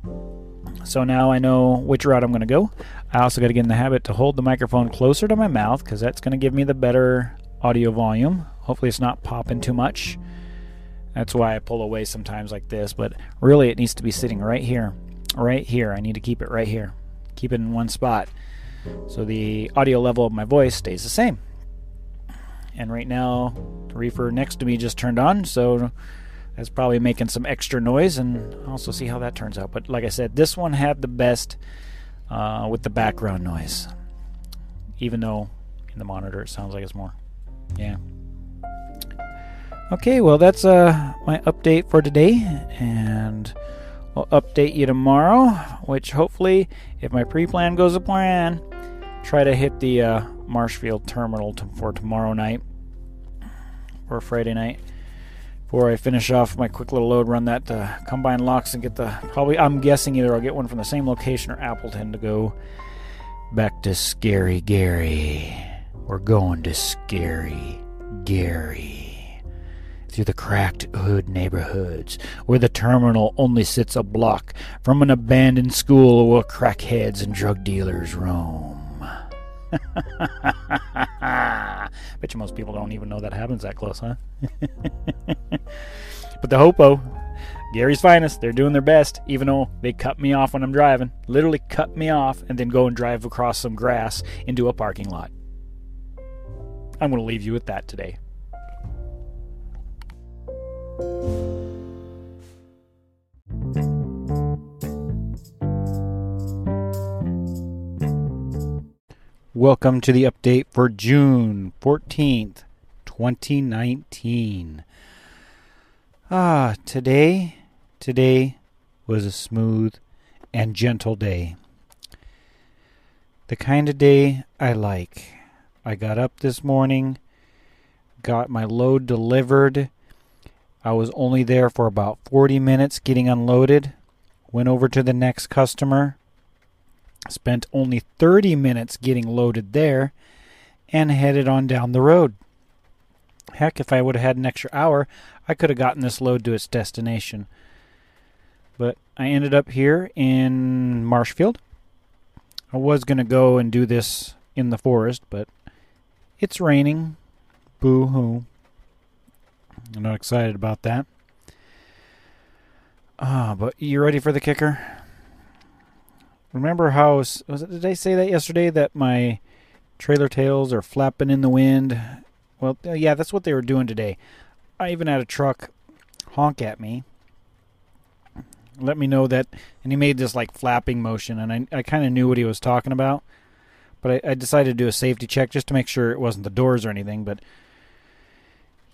So now I know which route I'm gonna go. I also got to get in the habit to hold the microphone closer to my mouth because that's gonna give me the better audio volume. Hopefully, it's not popping too much. That's why I pull away sometimes like this, but really, it needs to be sitting right here. Right here. I need to keep it right here. Keep it in one spot so the audio level of my voice stays the same. And right now, the reefer next to me just turned on, so that's probably making some extra noise, and also see how that turns out. But like I said, this one had the best uh, with the background noise, even though in the monitor it sounds like it's more. Yeah. Okay, well that's uh, my update for today, and I'll update you tomorrow. Which hopefully, if my pre-plan goes to plan, try to hit the uh, Marshfield terminal to, for tomorrow night or Friday night. Before I finish off my quick little load run, that uh, Combined Locks and get the probably I'm guessing either I'll get one from the same location or Appleton to go back to Scary Gary. We're going to Scary Gary through the cracked hood neighborhoods where the terminal only sits a block from an abandoned school where crackheads and drug dealers roam. Bet you most people don't even know that happens that close, huh? but the Hopo, Gary's finest, they're doing their best, even though they cut me off when I'm driving. Literally cut me off and then go and drive across some grass into a parking lot. I'm going to leave you with that today. Welcome to the update for June 14th, 2019. Ah, today, today was a smooth and gentle day. The kind of day I like. I got up this morning, got my load delivered. I was only there for about 40 minutes getting unloaded. Went over to the next customer Spent only 30 minutes getting loaded there and headed on down the road. Heck, if I would have had an extra hour, I could have gotten this load to its destination. But I ended up here in Marshfield. I was going to go and do this in the forest, but it's raining. Boo hoo. I'm not excited about that. Ah, but you ready for the kicker? Remember how was it, did I say that yesterday that my trailer tails are flapping in the wind? Well, uh, yeah, that's what they were doing today. I even had a truck honk at me. Let me know that, and he made this like flapping motion, and I, I kind of knew what he was talking about. But I, I decided to do a safety check just to make sure it wasn't the doors or anything. But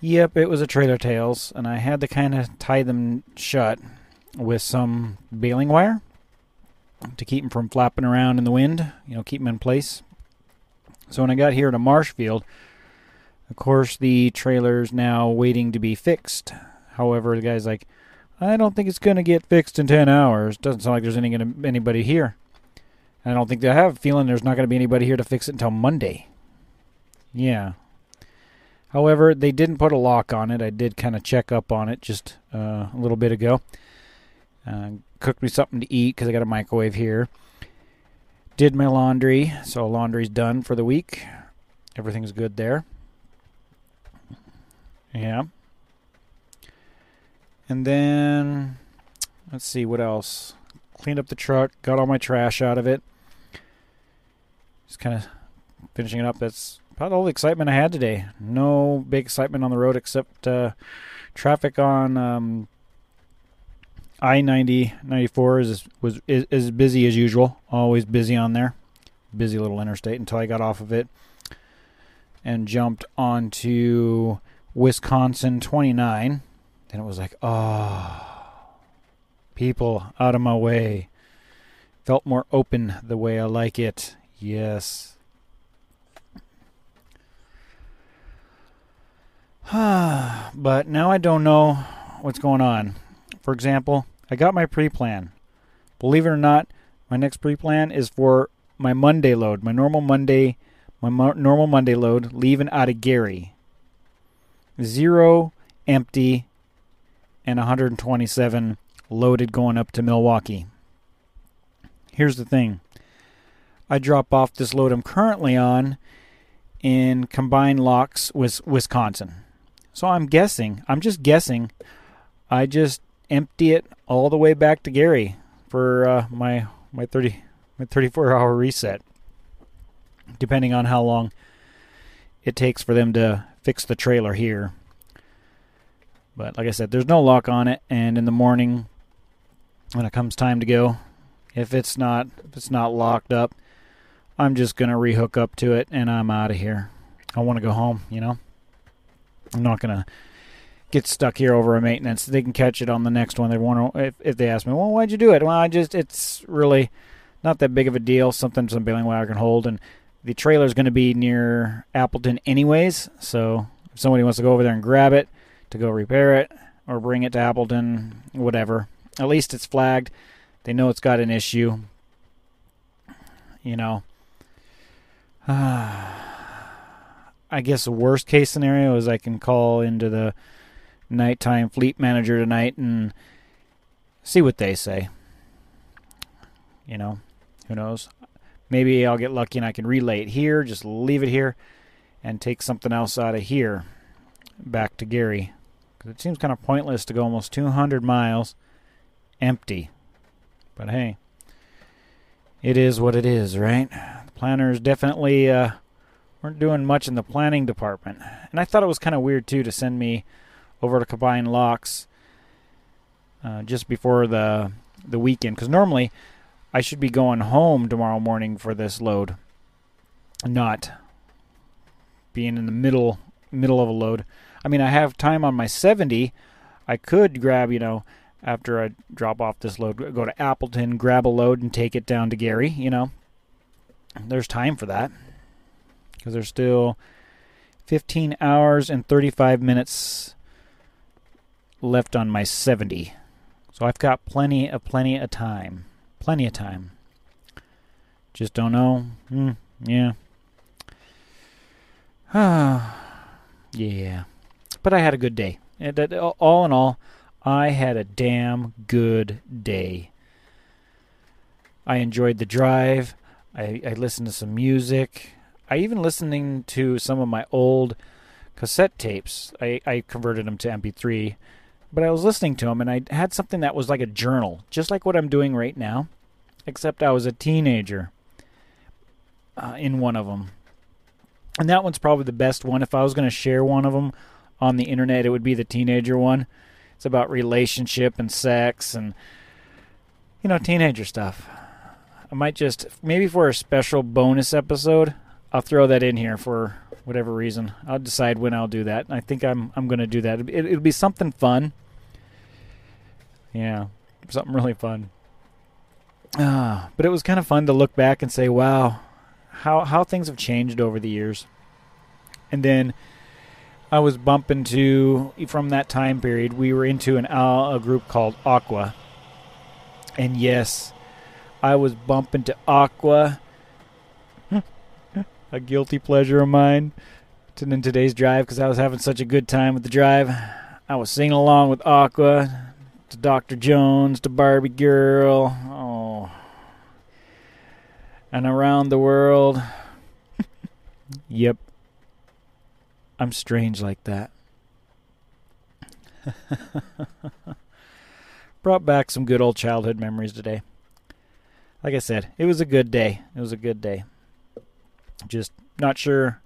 yep, it was a trailer tails, and I had to kind of tie them shut with some baling wire to keep them from flapping around in the wind, you know, keep them in place. So when I got here to Marshfield, of course, the trailer's now waiting to be fixed. However, the guy's like, I don't think it's going to get fixed in 10 hours. Doesn't sound like there's any gonna, anybody here. And I don't think they have a feeling there's not going to be anybody here to fix it until Monday. Yeah. However, they didn't put a lock on it. I did kind of check up on it just uh, a little bit ago. Uh, cooked me something to eat because I got a microwave here. Did my laundry, so laundry's done for the week. Everything's good there. Yeah. And then, let's see what else. Cleaned up the truck, got all my trash out of it. Just kind of finishing it up. That's about all the excitement I had today. No big excitement on the road except uh, traffic on um, I 90 94 is was is, is busy as usual. Always busy on there. Busy little interstate until I got off of it and jumped onto Wisconsin 29. Then it was like, oh, people out of my way. Felt more open the way I like it. Yes. but now I don't know what's going on. For example, I got my pre plan. Believe it or not, my next pre plan is for my Monday load, my normal Monday, my mo- normal Monday load, leaving out of Gary. Zero empty and 127 loaded going up to Milwaukee. Here's the thing I drop off this load I'm currently on in Combined Locks with Wisconsin. So I'm guessing, I'm just guessing, I just empty it all the way back to Gary for uh, my my 30 my 34 hour reset depending on how long it takes for them to fix the trailer here. But like I said there's no lock on it and in the morning when it comes time to go if it's not if it's not locked up I'm just going to rehook up to it and I'm out of here. I want to go home you know? I'm not going to get stuck here over a maintenance. They can catch it on the next one. They want to, if, if they ask me, well, why'd you do it? Well, I just, it's really not that big of a deal. Something some bailing wire can hold, and the trailer is going to be near Appleton anyways. So if somebody wants to go over there and grab it to go repair it or bring it to Appleton, whatever, at least it's flagged. They know it's got an issue. You know. Uh, I guess the worst case scenario is I can call into the nighttime fleet manager tonight and see what they say. You know, who knows? Maybe I'll get lucky and I can relay it here, just leave it here, and take something else out of here back to Gary. Because it seems kind of pointless to go almost 200 miles empty. But hey, it is what it is, right? The planners definitely uh, weren't doing much in the planning department. And I thought it was kind of weird, too, to send me over to Combined Locks uh, just before the the weekend because normally I should be going home tomorrow morning for this load, not being in the middle middle of a load. I mean, I have time on my 70. I could grab, you know, after I drop off this load, go to Appleton, grab a load, and take it down to Gary. You know, there's time for that because there's still 15 hours and 35 minutes left on my 70. So I've got plenty of plenty of time. Plenty of time. Just don't know. Hmm, yeah. yeah. But I had a good day. all in all, I had a damn good day. I enjoyed the drive. I, I listened to some music. I even listening to some of my old cassette tapes. I, I converted them to MP3, but I was listening to them and I had something that was like a journal, just like what I'm doing right now, except I was a teenager uh, in one of them. And that one's probably the best one. If I was going to share one of them on the internet, it would be the teenager one. It's about relationship and sex and, you know, teenager stuff. I might just, maybe for a special bonus episode, I'll throw that in here for whatever reason. I'll decide when I'll do that. I think I'm I'm going to do that. It, will be something fun. Yeah, something really fun. Uh, but it was kind of fun to look back and say, "Wow, how how things have changed over the years." And then I was bumping to from that time period. We were into an a group called Aqua, and yes, I was bumping to Aqua a guilty pleasure of mine in today's drive because I was having such a good time with the drive. I was singing along with Aqua, to Dr. Jones, to Barbie Girl, oh, and around the world. yep, I'm strange like that. Brought back some good old childhood memories today. Like I said, it was a good day. It was a good day. Just not sure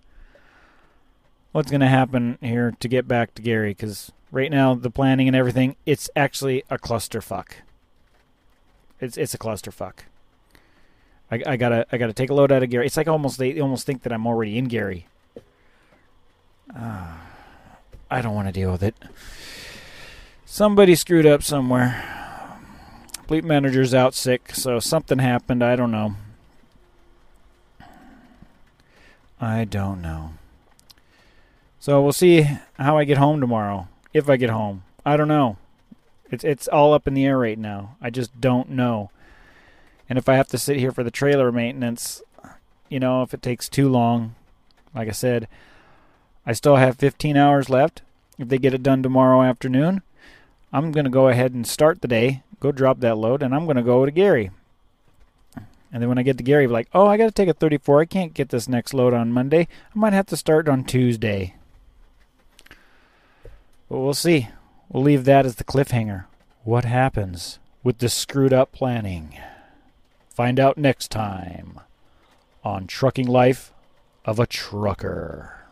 what's going to happen here to get back to Gary because right now the planning and everything it's actually a clusterfuck. It's it's a clusterfuck. I, I gotta I gotta take a load out of Gary. It's like almost they almost think that I'm already in Gary. Uh, I don't want to deal with it. Somebody screwed up somewhere. Fleet manager's out sick, so something happened. I don't know. I don't know. So we'll see how I get home tomorrow. If I get home. I don't know. It's it's all up in the air right now. I just don't know. And if I have to sit here for the trailer maintenance, you know, if it takes too long, like I said, I still have 15 hours left. If they get it done tomorrow afternoon, I'm going to go ahead and start the day, go drop that load, and I'm going to go to Gary. And then when I get to Gary, I'm like, oh, I got to take a 34. I can't get this next load on Monday. I might have to start on Tuesday. But we'll see. We'll leave that as the cliffhanger. What happens with the screwed up planning? Find out next time on Trucking Life of a Trucker.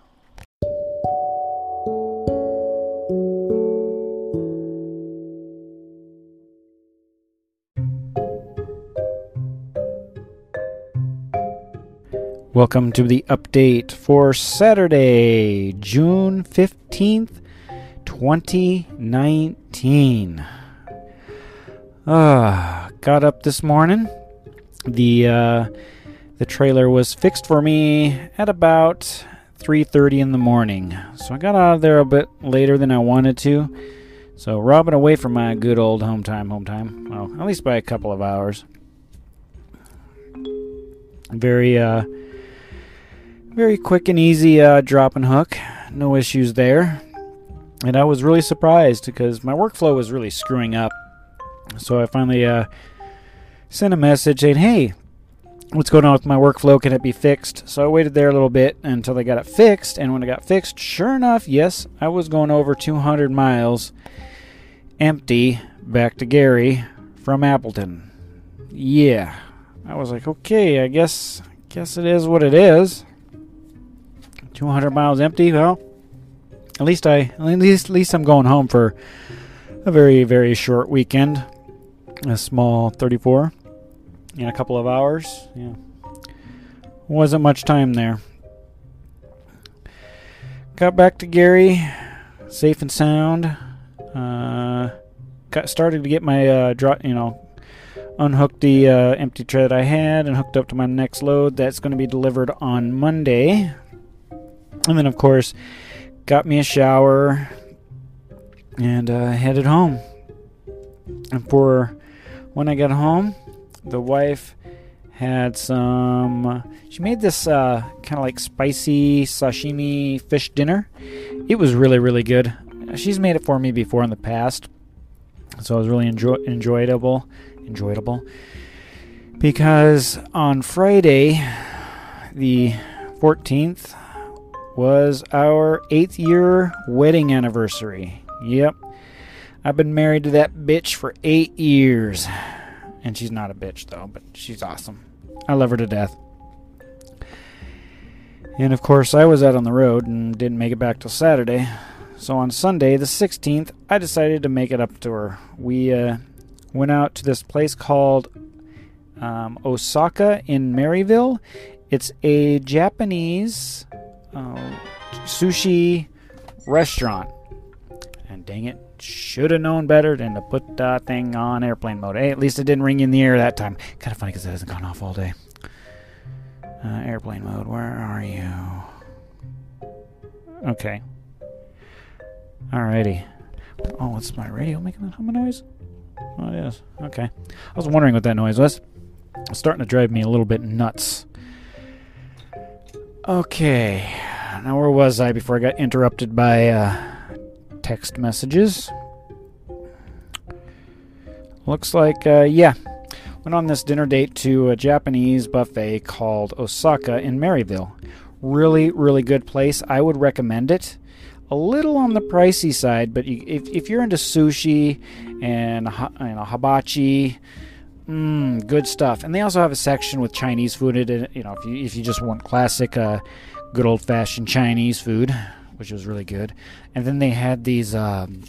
Welcome to the update for Saturday, June 15th, 2019. Uh, got up this morning. The uh, the trailer was fixed for me at about 3:30 in the morning. So I got out of there a bit later than I wanted to. So robbing away from my good old home time, home time. Well, at least by a couple of hours. Very uh very quick and easy uh, drop and hook. No issues there. And I was really surprised because my workflow was really screwing up. So I finally uh, sent a message saying, hey, what's going on with my workflow? Can it be fixed? So I waited there a little bit until they got it fixed. And when it got fixed, sure enough, yes, I was going over 200 miles empty back to Gary from Appleton. Yeah. I was like, okay, I guess guess it is what it is. 200 miles empty. Well, at least I at least at least I'm going home for a very very short weekend. A small 34 in a couple of hours. Yeah, wasn't much time there. Got back to Gary, safe and sound. Uh, got started to get my uh, drop, you know, unhooked the uh, empty that I had and hooked up to my next load. That's going to be delivered on Monday. And then, of course, got me a shower and uh, headed home. And for when I got home, the wife had some. She made this uh, kind of like spicy sashimi fish dinner. It was really, really good. She's made it for me before in the past. So it was really enjoy- enjoyable, enjoyable, because on Friday, the 14th, was our eighth year wedding anniversary. Yep, I've been married to that bitch for eight years, and she's not a bitch though, but she's awesome. I love her to death. And of course, I was out on the road and didn't make it back till Saturday. So on Sunday, the 16th, I decided to make it up to her. We uh, went out to this place called um, Osaka in Merrillville. It's a Japanese uh, sushi restaurant. And dang it, should have known better than to put that thing on airplane mode. Hey, at least it didn't ring in the air that time. Kind of funny because it hasn't gone off all day. Uh, airplane mode, where are you? Okay. Alrighty. Oh, what's my radio making that hum noise? Oh, is. Okay. I was wondering what that noise was. It's starting to drive me a little bit nuts. Okay. Now, where was I before I got interrupted by uh, text messages? Looks like, uh, yeah. Went on this dinner date to a Japanese buffet called Osaka in Merrillville. Really, really good place. I would recommend it a little on the pricey side, but if, if you're into sushi and you know, hibachi, mm, good stuff. And they also have a section with Chinese food in it. You know, if you if you just want classic, uh, good old fashioned Chinese food, which was really good. And then they had these. Um,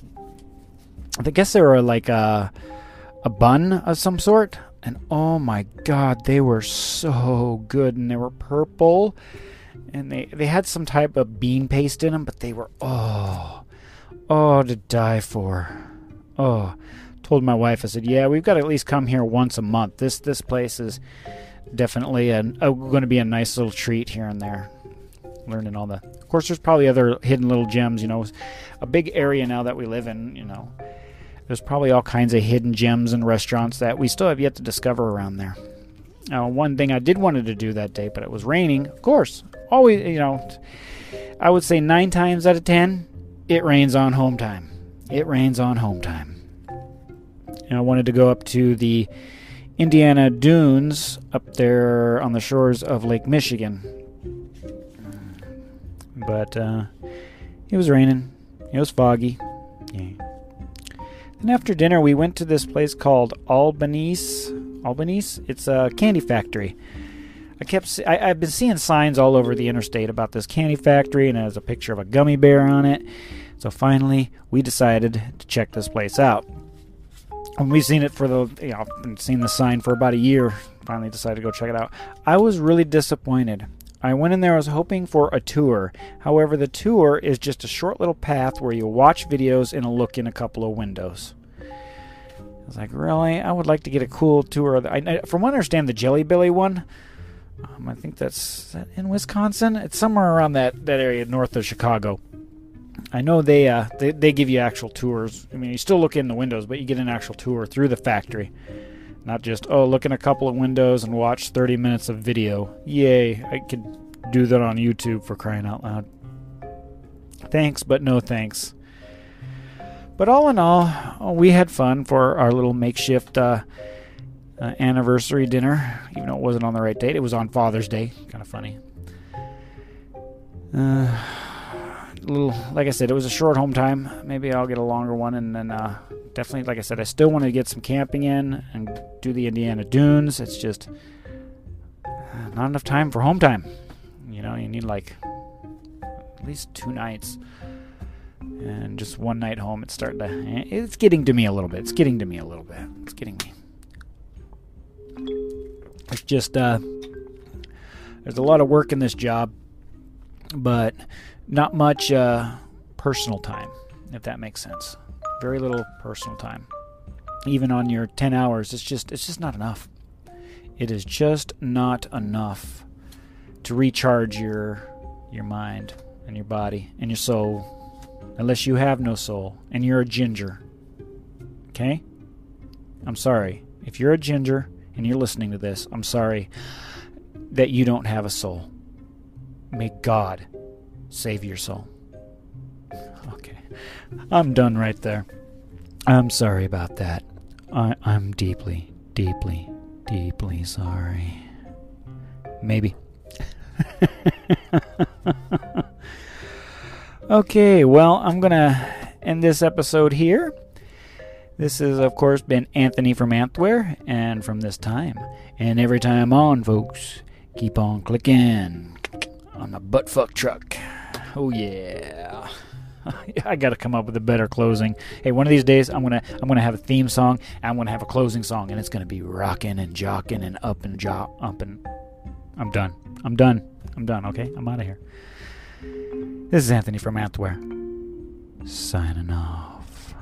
I guess they were like a a bun of some sort. And oh my god, they were so good, and they were purple and they they had some type of bean paste in them, but they were oh oh to die for. Oh, told my wife I said, yeah, we've got to at least come here once a month. This this place is definitely a, a going to be a nice little treat here and there. Learning all the, of course, there's probably other hidden little gems. You know, a big area now that we live in. You know, there's probably all kinds of hidden gems and restaurants that we still have yet to discover around there. Now, one thing I did wanted to do that day, but it was raining. Of course, always, you know, I would say nine times out of ten, it rains on home time. It rains on home time. And I wanted to go up to the Indiana Dunes up there on the shores of Lake Michigan. But uh, it was raining. It was foggy. Yeah. Then after dinner, we went to this place called Albanese. Albanese? It's a candy factory. I kept I, have been seeing signs all over the interstate about this candy factory, and it has a picture of a gummy bear on it. So finally, we decided to check this place out. And we've seen it for the you know seen the sign for about a year. Finally, decided to go check it out. I was really disappointed. I went in there. I was hoping for a tour. However, the tour is just a short little path where you watch videos and look in a couple of windows. I was like, really? I would like to get a cool tour. I, from what I understand, the Jelly Belly one um, I think that's that in Wisconsin. It's somewhere around that, that area north of Chicago. I know they, uh, they they give you actual tours. I mean, you still look in the windows, but you get an actual tour through the factory, not just oh look in a couple of windows and watch 30 minutes of video. Yay! I could do that on YouTube for crying out loud. Thanks, but no thanks. But all in all, we had fun for our little makeshift. Uh, uh, anniversary dinner, even though it wasn't on the right date. It was on Father's Day. Kind of funny. Uh, little, like I said, it was a short home time. Maybe I'll get a longer one, and then uh, definitely, like I said, I still want to get some camping in and do the Indiana Dunes. It's just uh, not enough time for home time. You know, you need like at least two nights and just one night home. It's starting to, eh, it's getting to me a little bit. It's getting to me a little bit. It's getting me. It's just uh, there's a lot of work in this job, but not much uh, personal time, if that makes sense. Very little personal time. Even on your 10 hours, it's just it's just not enough. It is just not enough to recharge your your mind and your body and your soul unless you have no soul and you're a ginger. Okay? I'm sorry. If you're a ginger and you're listening to this, I'm sorry that you don't have a soul. May God save your soul. Okay. I'm done right there. I'm sorry about that. I, I'm deeply, deeply, deeply sorry. Maybe. okay, well, I'm going to end this episode here. This has, of course, been Anthony from Antwer and from this time. And every time on, folks, keep on clicking on the buttfuck truck. Oh, yeah. I got to come up with a better closing. Hey, one of these days I'm gonna I'm gonna have a theme song. I'm gonna have a closing song, and it's gonna be rocking and jocking and up and jop up and. I'm done. I'm done. I'm done. Okay, I'm out of here. This is Anthony from Antwer. Signing off.